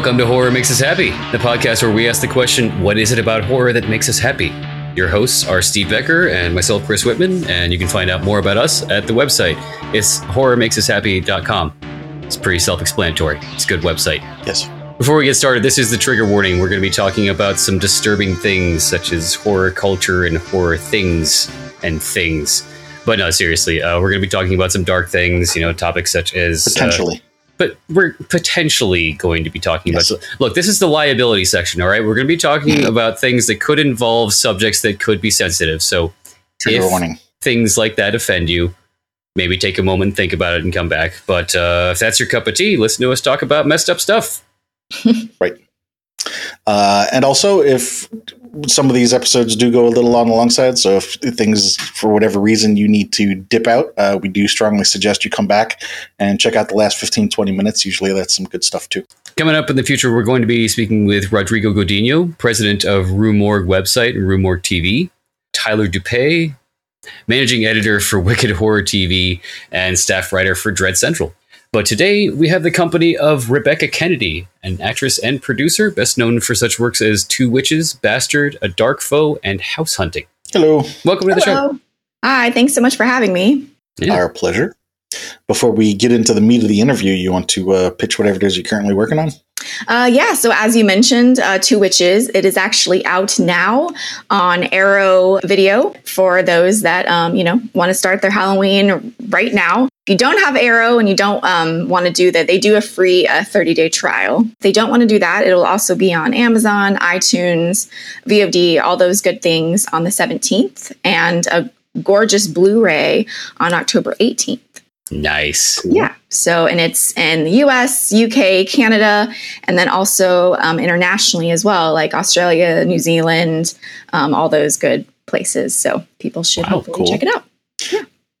Welcome to Horror Makes Us Happy, the podcast where we ask the question, what is it about horror that makes us happy? Your hosts are Steve Becker and myself, Chris Whitman, and you can find out more about us at the website. It's horrormakesushappy.com. It's pretty self explanatory. It's a good website. Yes. Before we get started, this is the trigger warning. We're going to be talking about some disturbing things, such as horror culture and horror things and things. But no, seriously, uh, we're going to be talking about some dark things, you know, topics such as. uh, Potentially. But we're potentially going to be talking Yes. about. Look, this is the liability section, all right? We're going to be talking about things that could involve subjects that could be sensitive. So Trigger if warning. things like that offend you, maybe take a moment, think about it, and come back. But uh, if that's your cup of tea, listen to us talk about messed up stuff. Right. Uh, and also, if some of these episodes do go a little on the long side, so if things, for whatever reason, you need to dip out, uh, we do strongly suggest you come back and check out the last 15, 20 minutes. Usually that's some good stuff too. Coming up in the future, we're going to be speaking with Rodrigo Godinho, president of Rue Morgue website and Rue Morgue TV, Tyler Doupé, managing editor for Wicked Horror TV, and staff writer for Dread Central. But today we have the company of Rebekah Kennedy, an actress and producer best known for such works as Two Witches, Bastard, A Dark Foe, and House Hunting. Hello. Welcome to the show. Hi, thanks so much for having me. Yeah. Our pleasure. Before we get into the meat of the interview, you want to uh, pitch whatever it is you're currently working on? Uh, yeah, so as you mentioned, uh, Two Witches, it is actually out now on Arrow Video for those that, um, you know, want to start their Halloween right now. If you don't have Arrow and you don't um, want to do that, they do a free uh, 30 day trial. If they don't want to do that, it'll also be on Amazon, iTunes, VOD, all those good things on the 17th, and a gorgeous Blu ray on October 18th. Nice. Yeah. So, and it's in the US, UK, Canada, and then also um, internationally as well, like Australia, New Zealand, um, all those good places. So, people should Wow, hopefully cool. check it out.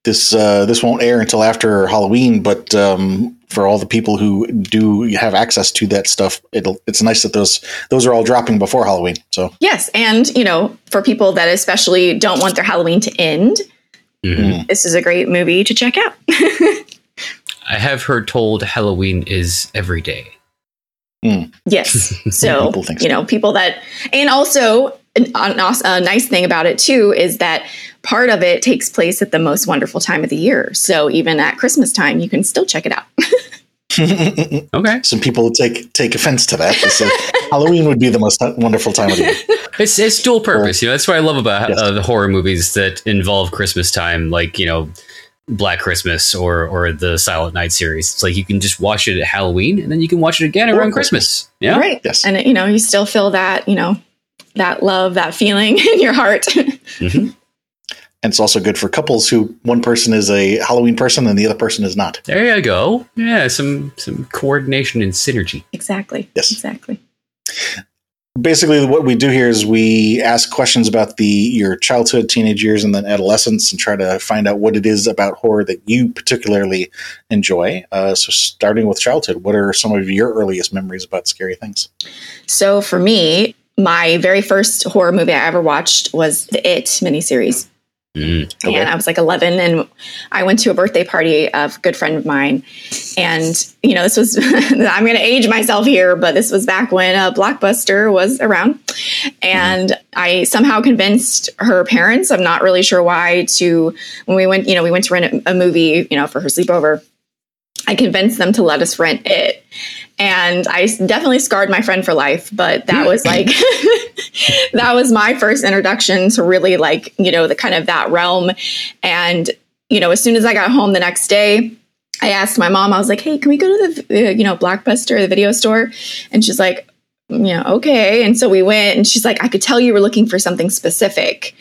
This uh, this won't air until after Halloween, but um, for all the people who do have access to that stuff, it'll it's nice that those those are all dropping before Halloween. So Yes. And, you know, for people that especially don't want their Halloween to end, Mhm. this is a great movie to check out. I have heard told Halloween is every day. Yes. So, so. you know, people that, and also an, an a nice thing about it too is that part of it takes place at the most wonderful time of the year. So even at Christmas time, you can still check it out. Okay. some people take take offense to that. They say Halloween would be the most wonderful time of the year. It's it's dual purpose. You know, that's what I love about Yes. uh, the horror movies that involve Christmas time, like you know, Black Christmas or or the Silent Night series. It's like you can just watch it at Halloween, and then you can watch it again Or around Christmas. Christmas. Yeah. Right. Yes. And, you know, you still feel that, you know, that love, that feeling in your heart. Mhm. And it's also good for couples who one person is a Halloween person and the other person is not. There you go. Yeah, some some coordination and synergy. exactly. Yes. Exactly. Basically, what we do here is we ask questions about the your childhood, teenage years, and then adolescence, and try to find out what it is about horror that you particularly enjoy. Uh, so, starting with childhood, what are some of your earliest memories about scary things? So for me, my very first horror movie I ever watched was the It miniseries. Mm. Okay. and I was like 11 and I went to a birthday party of a good friend of mine and you know this was I'm going to age myself here but this was back when uh, Blockbuster was around and I somehow convinced her parents I'm not really sure why to when we went you know we went to rent a, a movie you know for her sleepover I convinced them to let us rent it and I definitely scarred my friend for life but that was like that was my first introduction to really like you know the kind of that realm. And you know as soon as i got home the next day i asked my mom i was like hey can we go to the uh, you know blockbuster the video store? And she's like yeah okay. And so we went and she's like i could tell you were looking for something specific.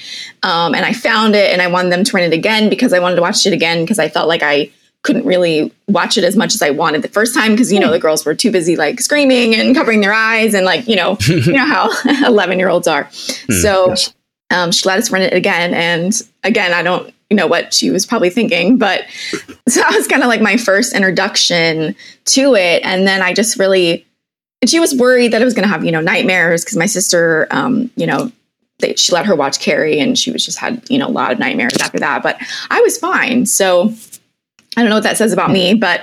Um, and i found it and i wanted them to rent it again because i wanted to watch it again because i felt like i couldn't really watch it as much as I wanted the first time because you know the girls were too busy like screaming and covering their eyes and like you know you know how 11 year olds are. So Yes. um, she let us run it again, and again I don't you know what she was probably thinking, but so that was kind of like my first introduction to it, and then I just really and she was worried that I was going to have you know nightmares because my sister um, you know they, she let her watch Carrie and she was just had you know a lot of nightmares after that, but I was fine. So I don't know what that says about me, but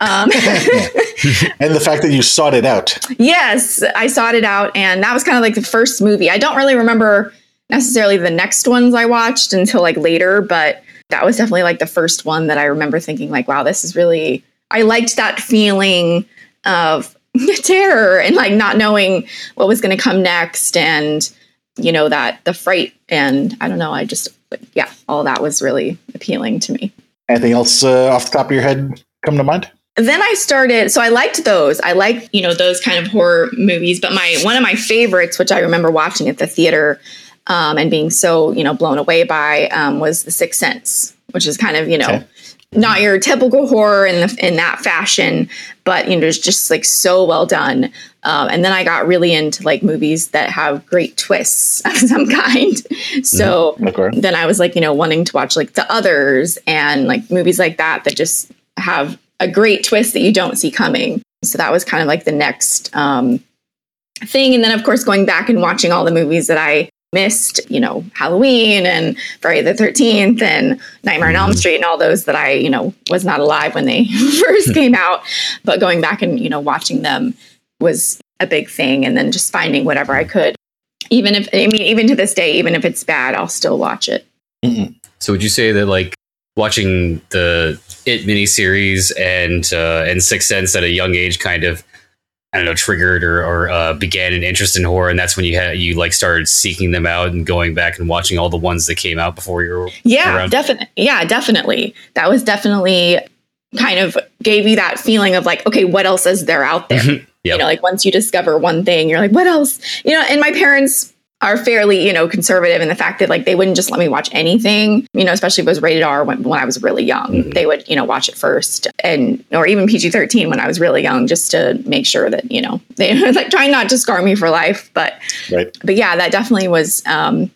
um, and the fact that you sought it out. yes, I sought it out, and that was kind of like the first movie. I don't really remember necessarily the next ones I watched until like later, but that was definitely like the first one that I remember thinking like, wow, this is really. I liked that feeling of terror and like not knowing what was going to come next, and you know that the fright and I don't know. I just yeah, all that was really appealing to me. Anything else uh, off the top of your head come to mind? then I started so I liked those. I liked, you know, those kind of horror movies, but my one of my favorites, which I remember watching at the theater um, and being so, you know, blown away by um, was The Sixth Sense, which is kind of, you know, Okay. Not your typical horror in the in that fashion, but you know, it's just like so well done. Um, and then I got really into like movies that have great twists of some kind. So Okay. then I was like, you know, wanting to watch like the others and like movies like that that just have a great twist that you don't see coming. So that was kind of like the next um, thing. And then, of course, going back and watching all the movies that I missed, you know, Halloween and Friday the 13th and Nightmare on Elm Street and all those that I, you know, was not alive when they first came out. But going back and, you know, watching them was a big thing. And then just finding whatever I could. Even if, I mean, even to this day, even if it's bad, I'll still watch it. Mm-mm. So would you say that like watching the It miniseries and uh, and Sixth Sense at a young age kind of I don't know triggered or, or uh, began an interest in horror, and that's when you had you like started seeking them out and going back and watching all the ones that came out before you were Yeah, definitely. Yeah, definitely. That was definitely kind of gave you that feeling of like, okay, what else is there out there? Yep. You know, like once you discover one thing, you're like, what else? You know, and my parents are fairly, you know, conservative in the fact that like they wouldn't just let me watch anything, you know, especially if it was rated R when, when I was really young. Mhm. They would, you know, watch it first and or even PG 13 when I was really young, just to make sure that, you know, they like trying not to scar me for life. But Right. but yeah, that definitely was um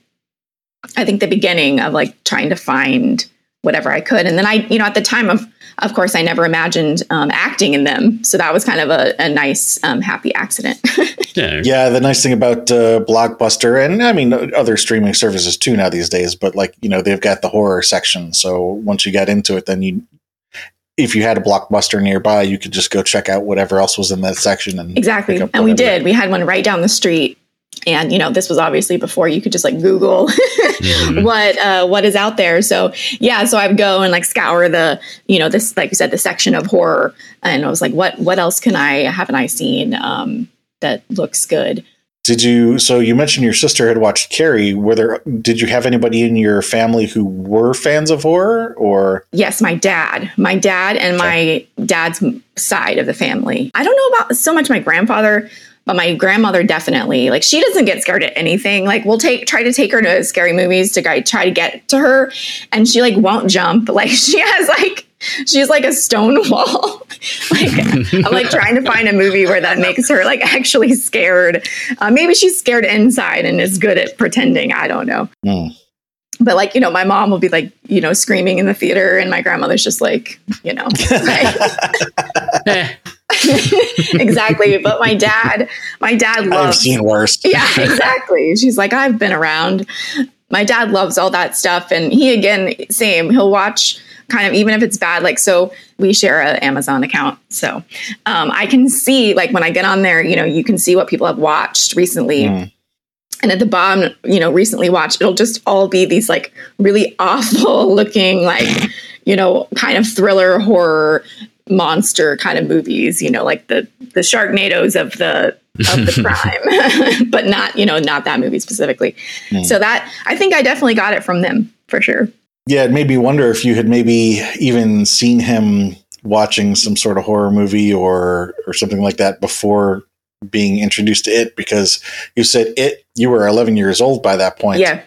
I think the beginning of like trying to find whatever I could. And then I, you know, at the time of of course I never imagined um, acting in them. So that was kind of a, a nice um, happy accident. Yeah. Yeah, the nice thing about uh, Blockbuster, and I mean other streaming services too now these days, but like you know they've got the horror section. So once you got into it, then you, if you had a Blockbuster nearby, you could just go check out whatever else was in that section. And exactly. And we did. We had one right down the street. And you know, this was obviously before you could just like Google Mhm. what uh, what is out there. So yeah, so I'd go and like scour the you know this like you said the section of horror, and I was like, what what else can I haven't I seen um, that looks good? Did you? So you mentioned your sister had watched Carrie. Were there? Did you have anybody in your family who were fans of horror, or Yes, my dad, my dad, and my dad's side of the family. I don't know about so much my grandfather, but my grandmother definitely. Like she doesn't get scared at anything. Like we'll take try to take her to scary movies to try to get to her, and she like won't jump. Like she has like she's like a stone wall. like I'm like trying to find a movie where that makes her like actually scared. Uh, maybe she's scared inside and is good at pretending. I don't know Hmm. but like you know my mom will be like you know screaming in the theater and my grandmother's just like you know like, Eh, exactly but my dad my dad I've loves seen worse? yeah exactly she's like i've been around my dad loves all that stuff and he again same he'll watch kind of even if it's bad like so we share an amazon account so um, i can see like when i get on there you know you can see what people have watched recently Mm. and at the bottom you know recently watched it'll just all be these like really awful looking like you know kind of thriller horror monster kind of movies you know like the the sharknadoes of the of the crime but not you know not that movie specifically Hmm. so that i think i definitely got it from them for sure Yeah, it made me wonder if you had maybe even seen him watching some sort of horror movie or or something like that before being introduced to it because you said it you were 11 years old by that point. yeah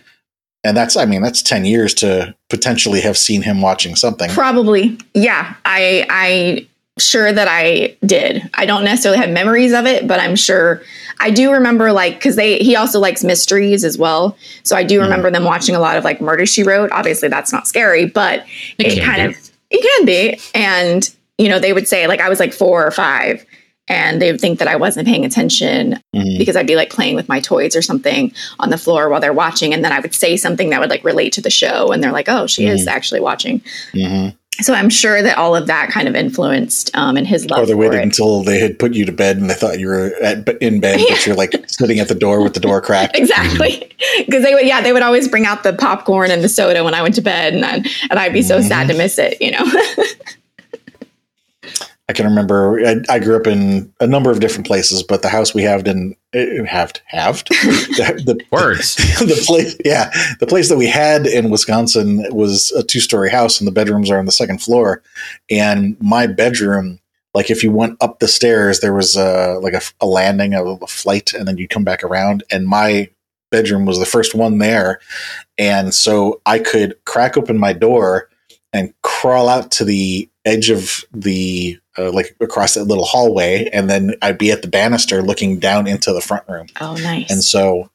And that's I mean that's 10 years to potentially have seen him watching something. Probably. Yeah. I I sure that I did. I don't necessarily have memories of it, but I'm sure I do remember like cuz they he also likes mysteries as well. So I do mm-hmm. remember them watching a lot of like Murder She Wrote. Obviously that's not scary, but It it, kind be. of it can be and you know they would say like I was like 4 or 5 and they would think that I wasn't paying attention Mhm. because I'd be like playing with my toys or something on the floor while they're watching and then I would say something that would like relate to the show and they're like, "Oh, she is actually watching." Mhm. so I'm sure that all of that kind of influenced um, and his love. Or they waited it. until they had put you to bed and they thought you were at, in bed, but you're like sitting at the door with the door cracked. exactly because they would yeah they would always bring out the popcorn and the soda when I went to bed and I'd, and I'd be so sad to miss it you know I can remember I, I grew up in a number of different places, but the house we have in eh, have halved the, the Words. the place yeah. The place that we had in Wisconsin was a two story house and the bedrooms are on the second floor. And my bedroom like if you went up the stairs there was a like a, a landing of a flight and then you'd come back around. And my bedroom was the first one there. And so I could crack open my door and crawl out to the edge of the uh, like across that little hallway and then I'd be at the banister looking down into the front room oh nice and so,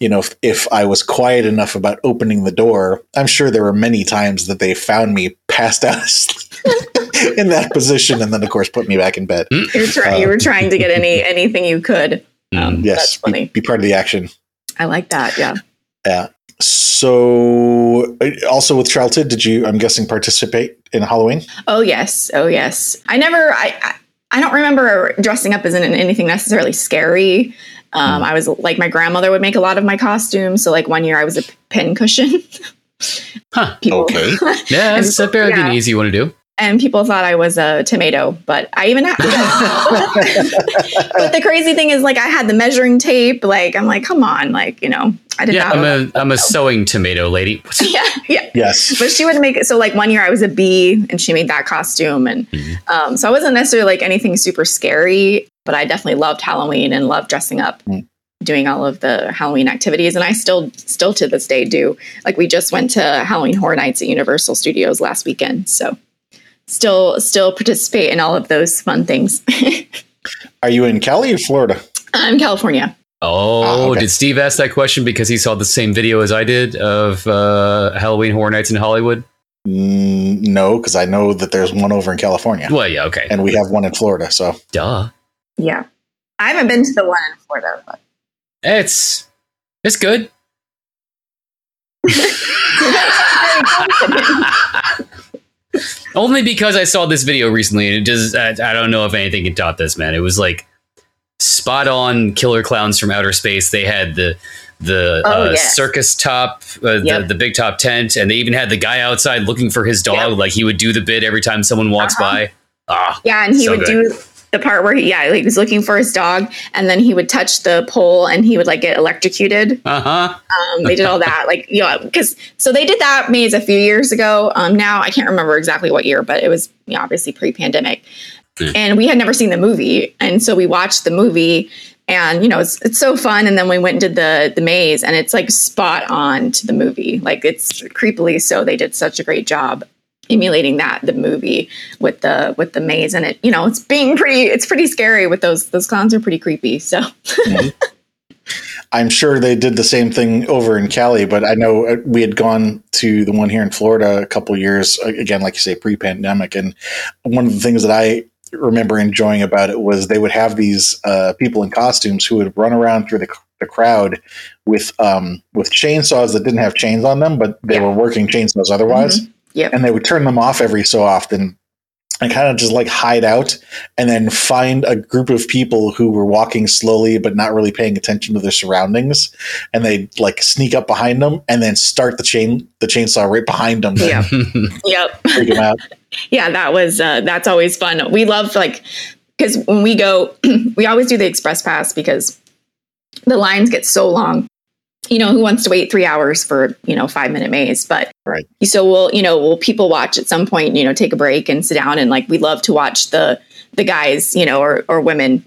you know, if, if I was quiet enough about opening the door, I'm sure there were many times that they found me passed out in that position, and then of course put me back in bed. you're trying you were trying to get any anything you could um, Mm. Yes, that's funny Be, be part of the action. I like that yeah Yeah. So, also with childhood, did you? I'm guessing participate in Halloween. oh yes oh yes I never I, I I don't remember dressing up as in anything necessarily scary. Um, I was like my grandmother would make a lot of my costumes. So like one year I was a pin cushion. Huh. People, Okay. Yeah, that's that better be an easy one to do. And people thought I was a tomato, but I even had. but the crazy thing is, like, I had the measuring tape. Like, I'm like, come on, like, you know, I didn't. Yeah. I'm a I'm a sewing tomato lady. yeah, yeah. Yes. But she would make it so. Like one year, I was a bee, and she made that costume, and Mhm. um, so I wasn't necessarily like anything super scary, but I definitely loved Halloween and loved dressing up. Mm. doing all of the halloween activities and i still still to this day do like we just went to halloween horror nights at universal studios last weekend so still still participate in all of those fun things Are you in Cali or Florida? i'm california Oh, Ah, okay. did Steve ask that question because he saw the same video as I did of uh, Halloween Horror Nights in Hollywood? Mm, no, because I know that there's one over in California, Well, yeah, okay. and we have one in Florida. So Duh. yeah i haven't been to the one in florida but It's it's good. Only because I saw this video recently, and it just I, I don't know if anything can top this, man. It was like spot on killer clowns from outer space. They had the the Oh, uh, circus top, uh, the, Yep. the big top tent, and they even had the guy outside looking for his dog. Yep. Like he would do the bit every time someone walks Uh-huh. by. Ah, yeah and he So would good. do the part where he yeah like, he was looking for his dog and then he would touch the pole and he would like get electrocuted. Uh huh. um, they did all that like you know because so they did that maze a few years ago. Um, now i can't remember exactly what year but it was you know, obviously pre-pandemic. Hmm. and we had never seen the movie and so we watched the movie and you know it's, it's so fun and then we went and did the the maze and it's like spot on to the movie. Like it's creepily so they did such a great job emulating that the movie with the with the maze. And it you know it's being pretty it's pretty scary with those those clowns are pretty creepy so. I'm sure they did the same thing over in Cali, but I know uh, we had gone to the one here in Florida a couple years again, like you say, pre-pandemic, and one of the things that I remember enjoying about it was they would have these uh, people in costumes who would run around through the, the crowd with um, with chainsaws that didn't have chains on them, but they Yeah. were working chainsaws otherwise, Yep. and they would turn them off every so often. And kind of just like hide out and then find a group of people who were walking slowly but not really paying attention to their surroundings and they like sneak up behind them and then start the chain the chainsaw right behind them to Yeah. yep freak them out yeah that was uh, that's always fun we love like because when we go we always do the express pass because the lines get so long you know who wants to wait three hours for you know five minute maze but Right. so we'll you know we'll people watch at some point you know take a break and sit down and like we love to watch the the guys you know or or women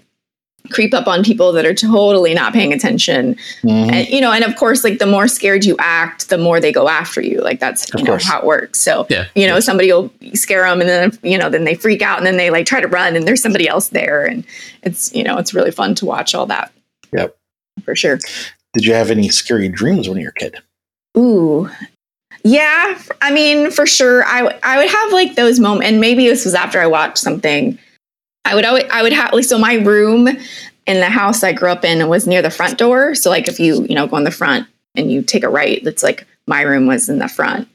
creep up on people that are totally not paying attention Mhm. and you know and of course like the more scared you act the more they go after you like that's you know how it works so Yeah. you know somebody will scare them and then you know then they freak out and then they like try to run and there's somebody else there and it's you know it's really fun to watch all that Yep. for sure did you have any scary dreams when you were a kid? Ooh. Yeah I mean for sure i w- i would have like those moments and maybe this was after i watched something. I would always i would have like so my room in the house i grew up in was near the front door. So like if you you know go in the front and you take a right that's like my room was in the front.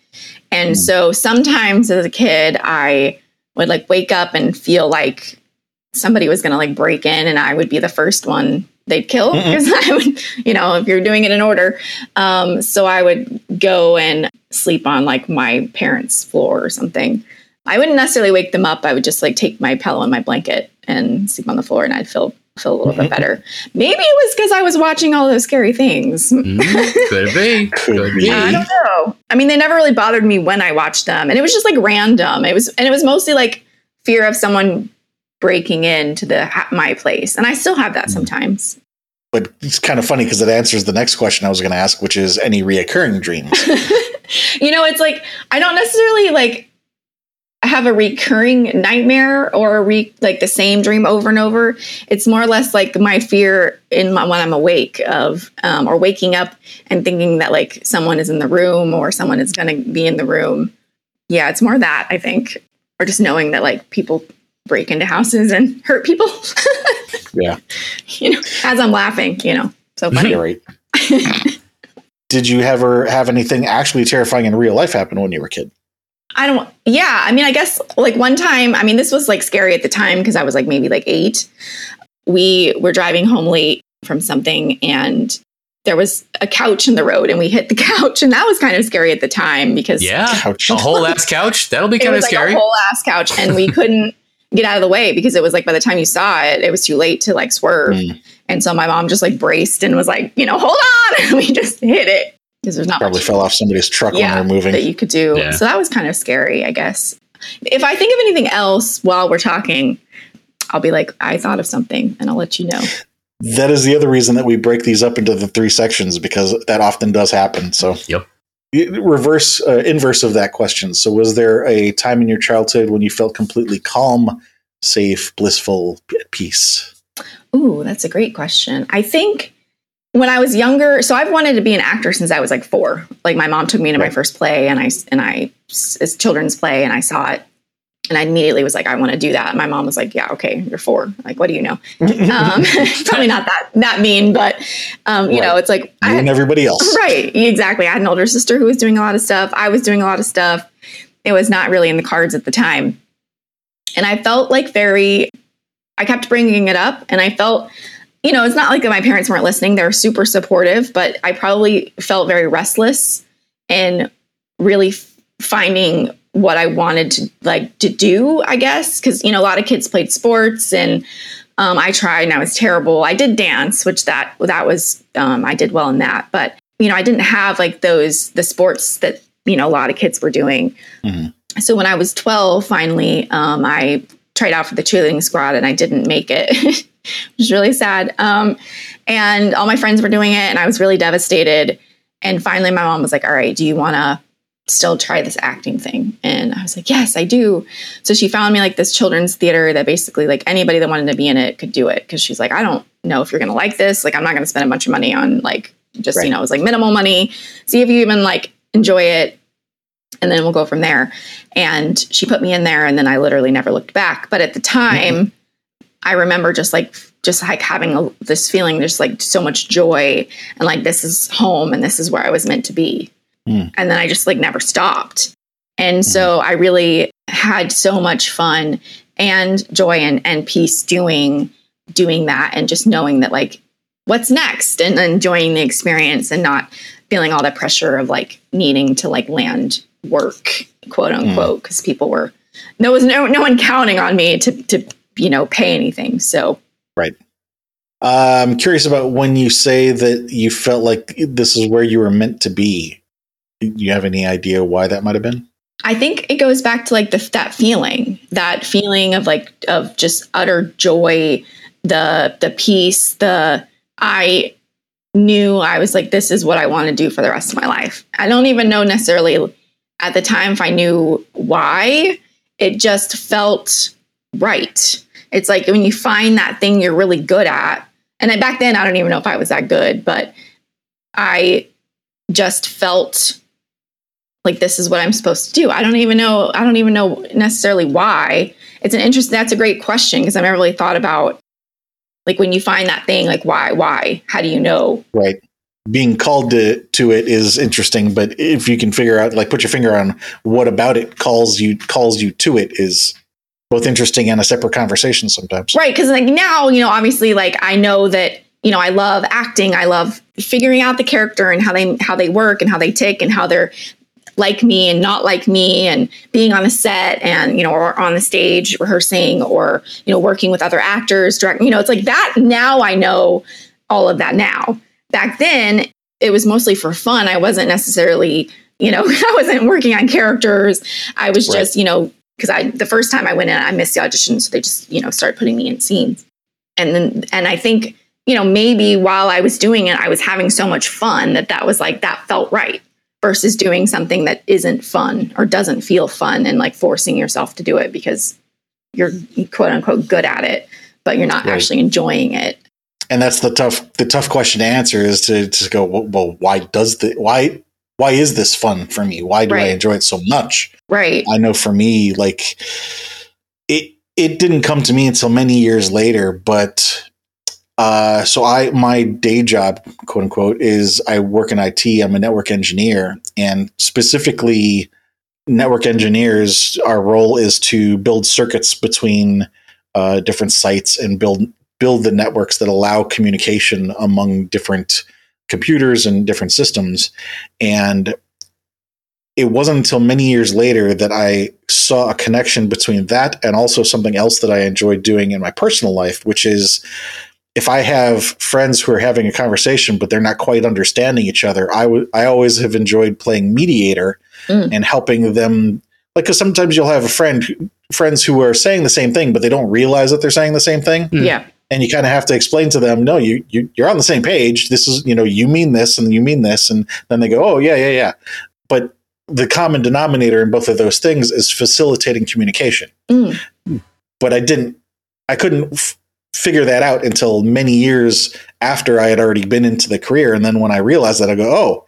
And Mm. so sometimes as a kid, I would like wake up and feel like somebody was going to like break in and I would be the first one they'd kill because I would, you know, if you're doing it in order. Um, so I would go and sleep on like my parents' floor or something. I wouldn't necessarily wake them up. I would just like take my pillow and my blanket and sleep on the floor and I'd feel feel a little Mhm. bit better. Maybe it was because I was watching all those scary things. Mm, could be. Could Could be. be. I don't know. I mean, they never really bothered me when I watched them, and it was just like random. It was, and it was mostly like fear of someone breaking into the my place, and I still have that sometimes. But it's kind of funny because it answers the next question I was going to ask, which is any reoccurring dreams. you know, it's like I don't necessarily like have a recurring nightmare or a re- like the same dream over and over. It's more or less like my fear in my, when I'm awake of um, or waking up and thinking that like someone is in the room or someone is going to be in the room. Yeah, it's more that I think, or just knowing that like people break into houses and hurt people. yeah, you know, as I'm laughing, you know, so funny. right. Did you ever have anything actually terrifying in real life happen when you were a kid? I don't, yeah. I mean, I guess like one time, I mean, this was like scary at the time because I was like maybe like eight. We were driving home late from something and there was a couch in the road and we hit the couch. And that was kind of scary at the time because Yeah. Couch. A whole ass couch. That'll be it kind of like scary. a whole ass couch and we couldn't get out of the way because it was like by the time you saw it, it was too late to like swerve. Mm. And so my mom just like braced and was like, you know, hold on. And we just hit it because there's not Probably much fell off somebody's truck Yeah, when they're moving. that you could do. Yeah. So that was kind of scary, I guess. If I think of anything else while we're talking, I'll be like, I thought of something and I'll let you know. that is the other reason that we break these up into the three sections because that often does happen. So, Yep. Reverse, uh, inverse of that question. So, was there a time in your childhood when you felt completely calm, safe, blissful, at peace? Ooh, that's a great question. I think when I was younger, so I've wanted to be an actor since I was like four. Like my mom took me to my first play, and I and I it's children's play, and I saw it, and I immediately was like, I want to do that. And My mom was like, Yeah, okay, you're four. Like, what do you know? Um, probably not that that mean, but um, you know, it's like I had and everybody else. Right, exactly. I had an older sister who was doing a lot of stuff. I was doing a lot of stuff. It was not really in the cards at the time. And I felt like very, I kept bringing it up and I felt, you know, it's not like my parents weren't listening. They were super supportive, but I probably felt very restless and really finding what I wanted to like to do, I guess. Cause, you know, a lot of kids played sports and um, I tried and I was terrible. I did dance, which that that was um, I did well in that, but you know I didn't have like those the sports that you know a lot of kids were doing. Mhm. So when I was twelve, finally, um, I tried out for the cheerleading squad and I didn't make it, which was really sad. Um, and all my friends were doing it, and I was really devastated. And finally, my mom was like, "All right, do you want to?" Still try this acting thing. And i was like yes i do. So she found me like this children's theater that basically like anybody that wanted to be in it could do it. Because she's like i don't know if you're gonna like this. Like i'm not gonna spend a bunch of money on like just Right. you know it's like minimal money. See if you even like enjoy it. And then we'll go from there. And she put me in there and then i literally never looked back. But at the time i remember just like just like having a, this feeling just like so much joy and like this is home and this is where i was meant to be Mm. and then i just like never stopped and so i really had so much fun and joy and, and peace doing doing that and just knowing that like what's next and enjoying the experience and not feeling all that pressure of like needing to like land work quote unquote because people were there was no no one counting on me to to you know pay anything so right. I'm curious about when you say that you felt like this is where you were meant to be. Do you have any idea why that might have been? I think it goes back to like the, that feeling, that feeling of like of just utter joy, the the peace, the I knew I was like this is what I want to do for the rest of my life. I don't even know necessarily at the time if I knew why. It just felt right. It's like when you find that thing you're really good at. And then back then I don't even know if I was that good, but I just felt like this is what I'm supposed to do. I don't even know. I don't even know necessarily why. It's an interest. That's a great question because I've never really thought about like when you find that thing, like why, why, how do you know? Right. being called to to it is interesting, but if you can figure out, like, put your finger on what about it calls you calls you to it is both interesting and a separate conversation sometimes. Right. Cause like now, you know, obviously like I know that, you know, I love acting. I love figuring out the character and how they how they work and how they tick and how they're like me and not like me and being on the set and you know or on the stage rehearsing or you know working with other actors direct you know it's like that now i know all of that now. Back then it was mostly for fun. I wasn't necessarily you know i wasn't working on characters. I was Right. just you know because i the first time i went in i missed the audition so they just you know started putting me in scenes. And then and i think you know maybe while i was doing it i was having so much fun that that was like that felt right versus doing something that isn't fun or doesn't feel fun and like forcing yourself to do it because you're quote unquote good at it but you're not Right. actually enjoying it. And that's the tough the tough question to answer is to to go well, well why does the why why is this fun for me? Why do i enjoy it so much? Right. I know for me like it it didn't come to me until many years later but uh so i my day job quote unquote is i work in it i'm a network engineer and specifically network engineers our role is to build circuits between uh, different sites and build build the networks that allow communication among different computers and different systems. And it wasn't until many years later that I saw a connection between that and also something else that I enjoyed doing in my personal life, which is if I have friends who are having a conversation but they're not quite understanding each other, I would I always have enjoyed playing mediator Mm. and helping them. Like, because sometimes you'll have a friend, friends who are saying the same thing, but they don't realize that they're saying the same thing Hmm. yeah and you kind of have to explain to them no you, you you're on the same page this is you know you mean this and you mean this and then they go oh yeah yeah yeah but the common denominator in both of those things is facilitating communication Mm. but i didn't i couldn't f- figure that out until many years after i had already been into the career. And then when i realized that i go oh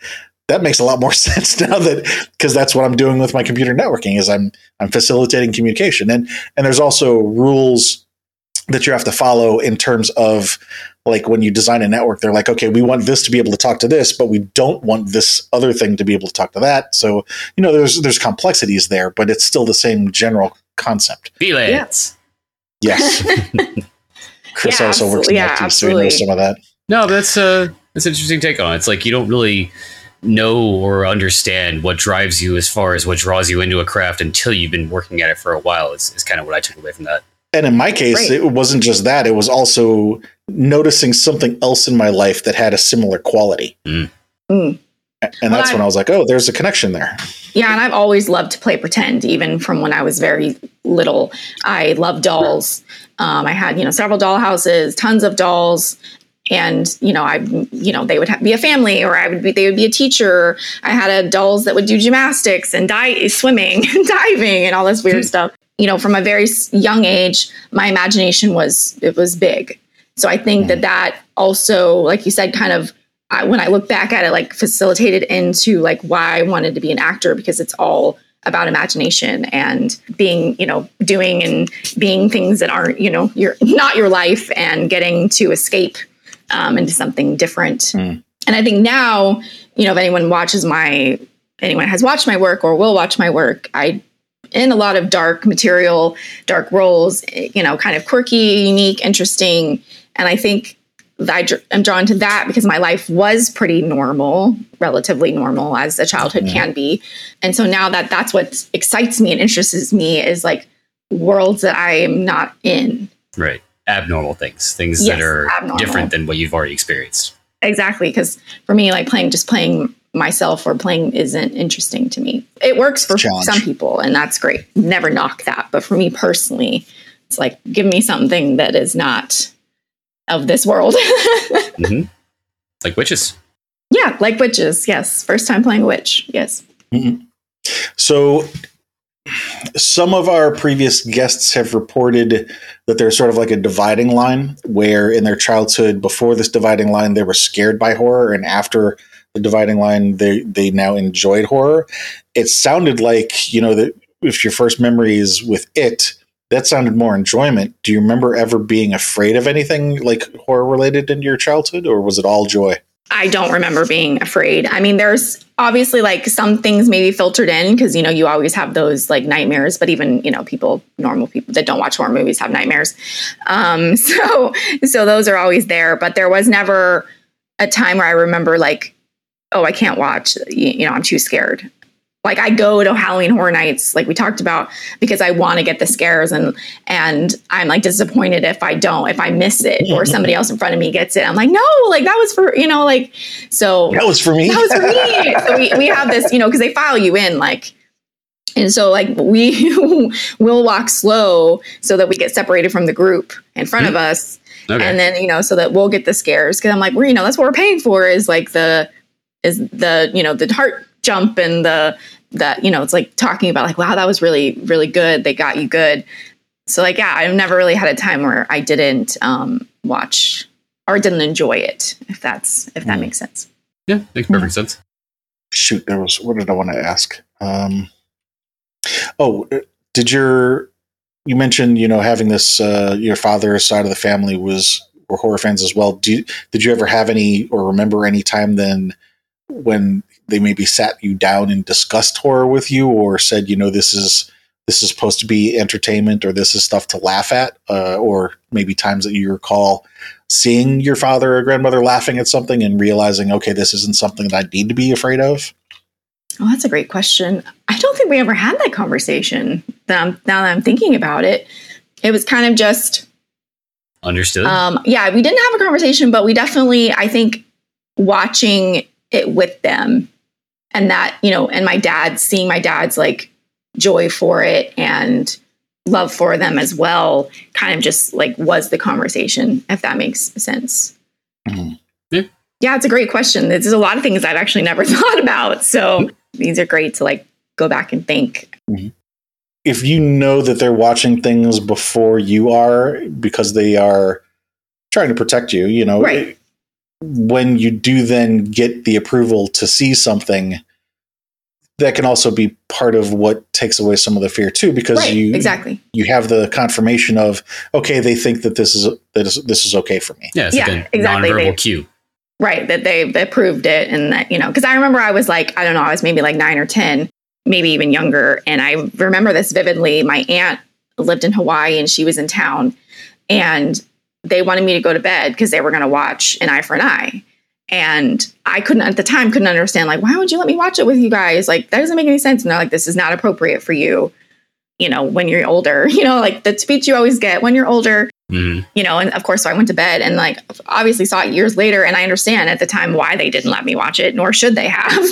that makes a lot more sense now that because that's what i'm doing with my computer networking is i'm i'm facilitating communication. And and there's also rules that you have to follow in terms of like when you design a network they're like okay we want this to be able to talk to this but we don't want this other thing to be able to talk to that. So you know there's there's complexities there but it's still the same general concept. VLANs. yes chris Yeah, also works in absolutely. Yeah, IT, so he knows some of that No, that's uh that's an interesting take on it. It's like you don't really know or understand what drives you as far as what draws you into a craft until you've been working at it for a while. Is, is kind of what I took away from that. and in my case Right. it wasn't just that it was also noticing something else in my life that had a similar quality Mm. Mm. and Well, that's I- when i was like oh there's a connection there Yeah, and I've always loved to play pretend, even from when I was very little. I love dolls. Um, I had, you know, several doll houses, tons of dolls, and you know, I, you know, they would ha- be a family, or I would be, they would be a teacher. I had a dolls that would do gymnastics and di- swimming, and diving, and all this weird stuff. You know, from a very young age, my imagination was it was big. So I think that that also, like you said, kind of I, when I look back at it, like facilitated into like why I wanted to be an actor because it's all about imagination and being, you know, doing and being things that aren't, you know, your not your life and getting to escape um, into something different. Mm. And I think now, you know, if anyone watches my, anyone has watched my work or will watch my work, I in a lot of dark material, dark roles, you know, kind of quirky, unique, interesting. And I think I am drawn to that because my life was pretty normal, relatively normal as a childhood can be. And so now that that's what excites me and interests me is like worlds that I am not in. Right. Abnormal things, things Yes, that are abnormal. different than what you've already experienced. Exactly. Because for me, like playing, just playing myself or playing isn't interesting to me. It works for Challenge. some people, and that's great. Never knock that. But for me personally, it's like, give me something that is not of this world. hmm Like witches. yeah, like witches. Yes. First time playing a witch. Yes. So, some of our previous guests have reported that there's sort of like a dividing line where in their childhood, before this dividing line, they were scared by horror, and after the dividing line, they they now enjoyed horror. It sounded like you know that if your first memory is with it, that sounded more enjoyment. Do you remember ever being afraid of anything like horror related in your childhood, or was it all joy? I don't remember being afraid. I mean, there's obviously like some things maybe filtered in because you know you always have those like nightmares, but even you know people, normal people that don't watch horror movies have nightmares. Um, so so those are always there, but there was never a time where I remember like, oh, I can't watch. You, you know, I'm too scared. Like I go to Halloween Horror Nights, like we talked about, because I want to get the scares, and and I'm like disappointed if I don't, if I miss it, or somebody else in front of me gets it. I'm like, no, like that was for you know, like so That was for me. that was for me. so we we have this, you know, because they file you in like. And so, like, we will walk slow so that we get separated from the group in front of mm-hmm. us Okay. and then you know so that we'll get the scares because i'm like we're you know that's what we're paying for is like the is the you know the heart jump and the that you know it's like talking about like wow that was really really good they got you good so like yeah i've never really had a time where i didn't um watch or didn't enjoy it if that's if that Mm. makes sense yeah, makes perfect sense. Shoot, there was. What did I want to ask? Um, oh, uh, did your you mentioned you know having this uh, your father's side of the family was were horror fans as well. Do you, did you ever have any or remember any time then when they maybe sat you down and discussed horror with you or said you know this is this is supposed to be entertainment or this is stuff to laugh at uh, or maybe times that you recall seeing your father or grandmother laughing at something and realizing okay this isn't something that i need to be afraid of? Oh that's a great question. I don't think we ever had that conversation that I'm, now that i'm thinking about it. It was kind of just Understood. Um, yeah, we didn't have a conversation, but we definitely, I think, watching it with them and that, you know, and my dad, seeing my dad's like joy for it and love for them as well, kind of just like was the conversation, if that makes sense. Mhm. Yeah. Yeah, it's a great question. There's a lot of things I've actually never thought about. So these are great to like go back and think. if you know that they're watching things before you are because they are trying to protect you you know Right. when you do then get the approval to see something that can also be part of what takes away some of the fear too because Right, you exactly. you have the confirmation of okay they think that this is that is this is okay for me yeah, it's yeah, like a exactly. nonverbal They- cue. Right, that they approved it and that, you know, because I remember I was like, I don't know, I was maybe like nine or 10, maybe even younger. And I remember this vividly. My aunt lived in Hawaii and she was in town and they wanted me to go to bed because they were going to watch An Eye for an Eye. And I couldn't, at the time, couldn't understand, like, why would you let me watch it with you guys? Like, that doesn't make any sense. And they're like, this is not appropriate for you, you know, when you're older, you know, like the speech you always get when you're older Mhm. you know, and of course, so I went to bed and like obviously saw it years later. And I understand at the time why they didn't let me watch it, nor should they have,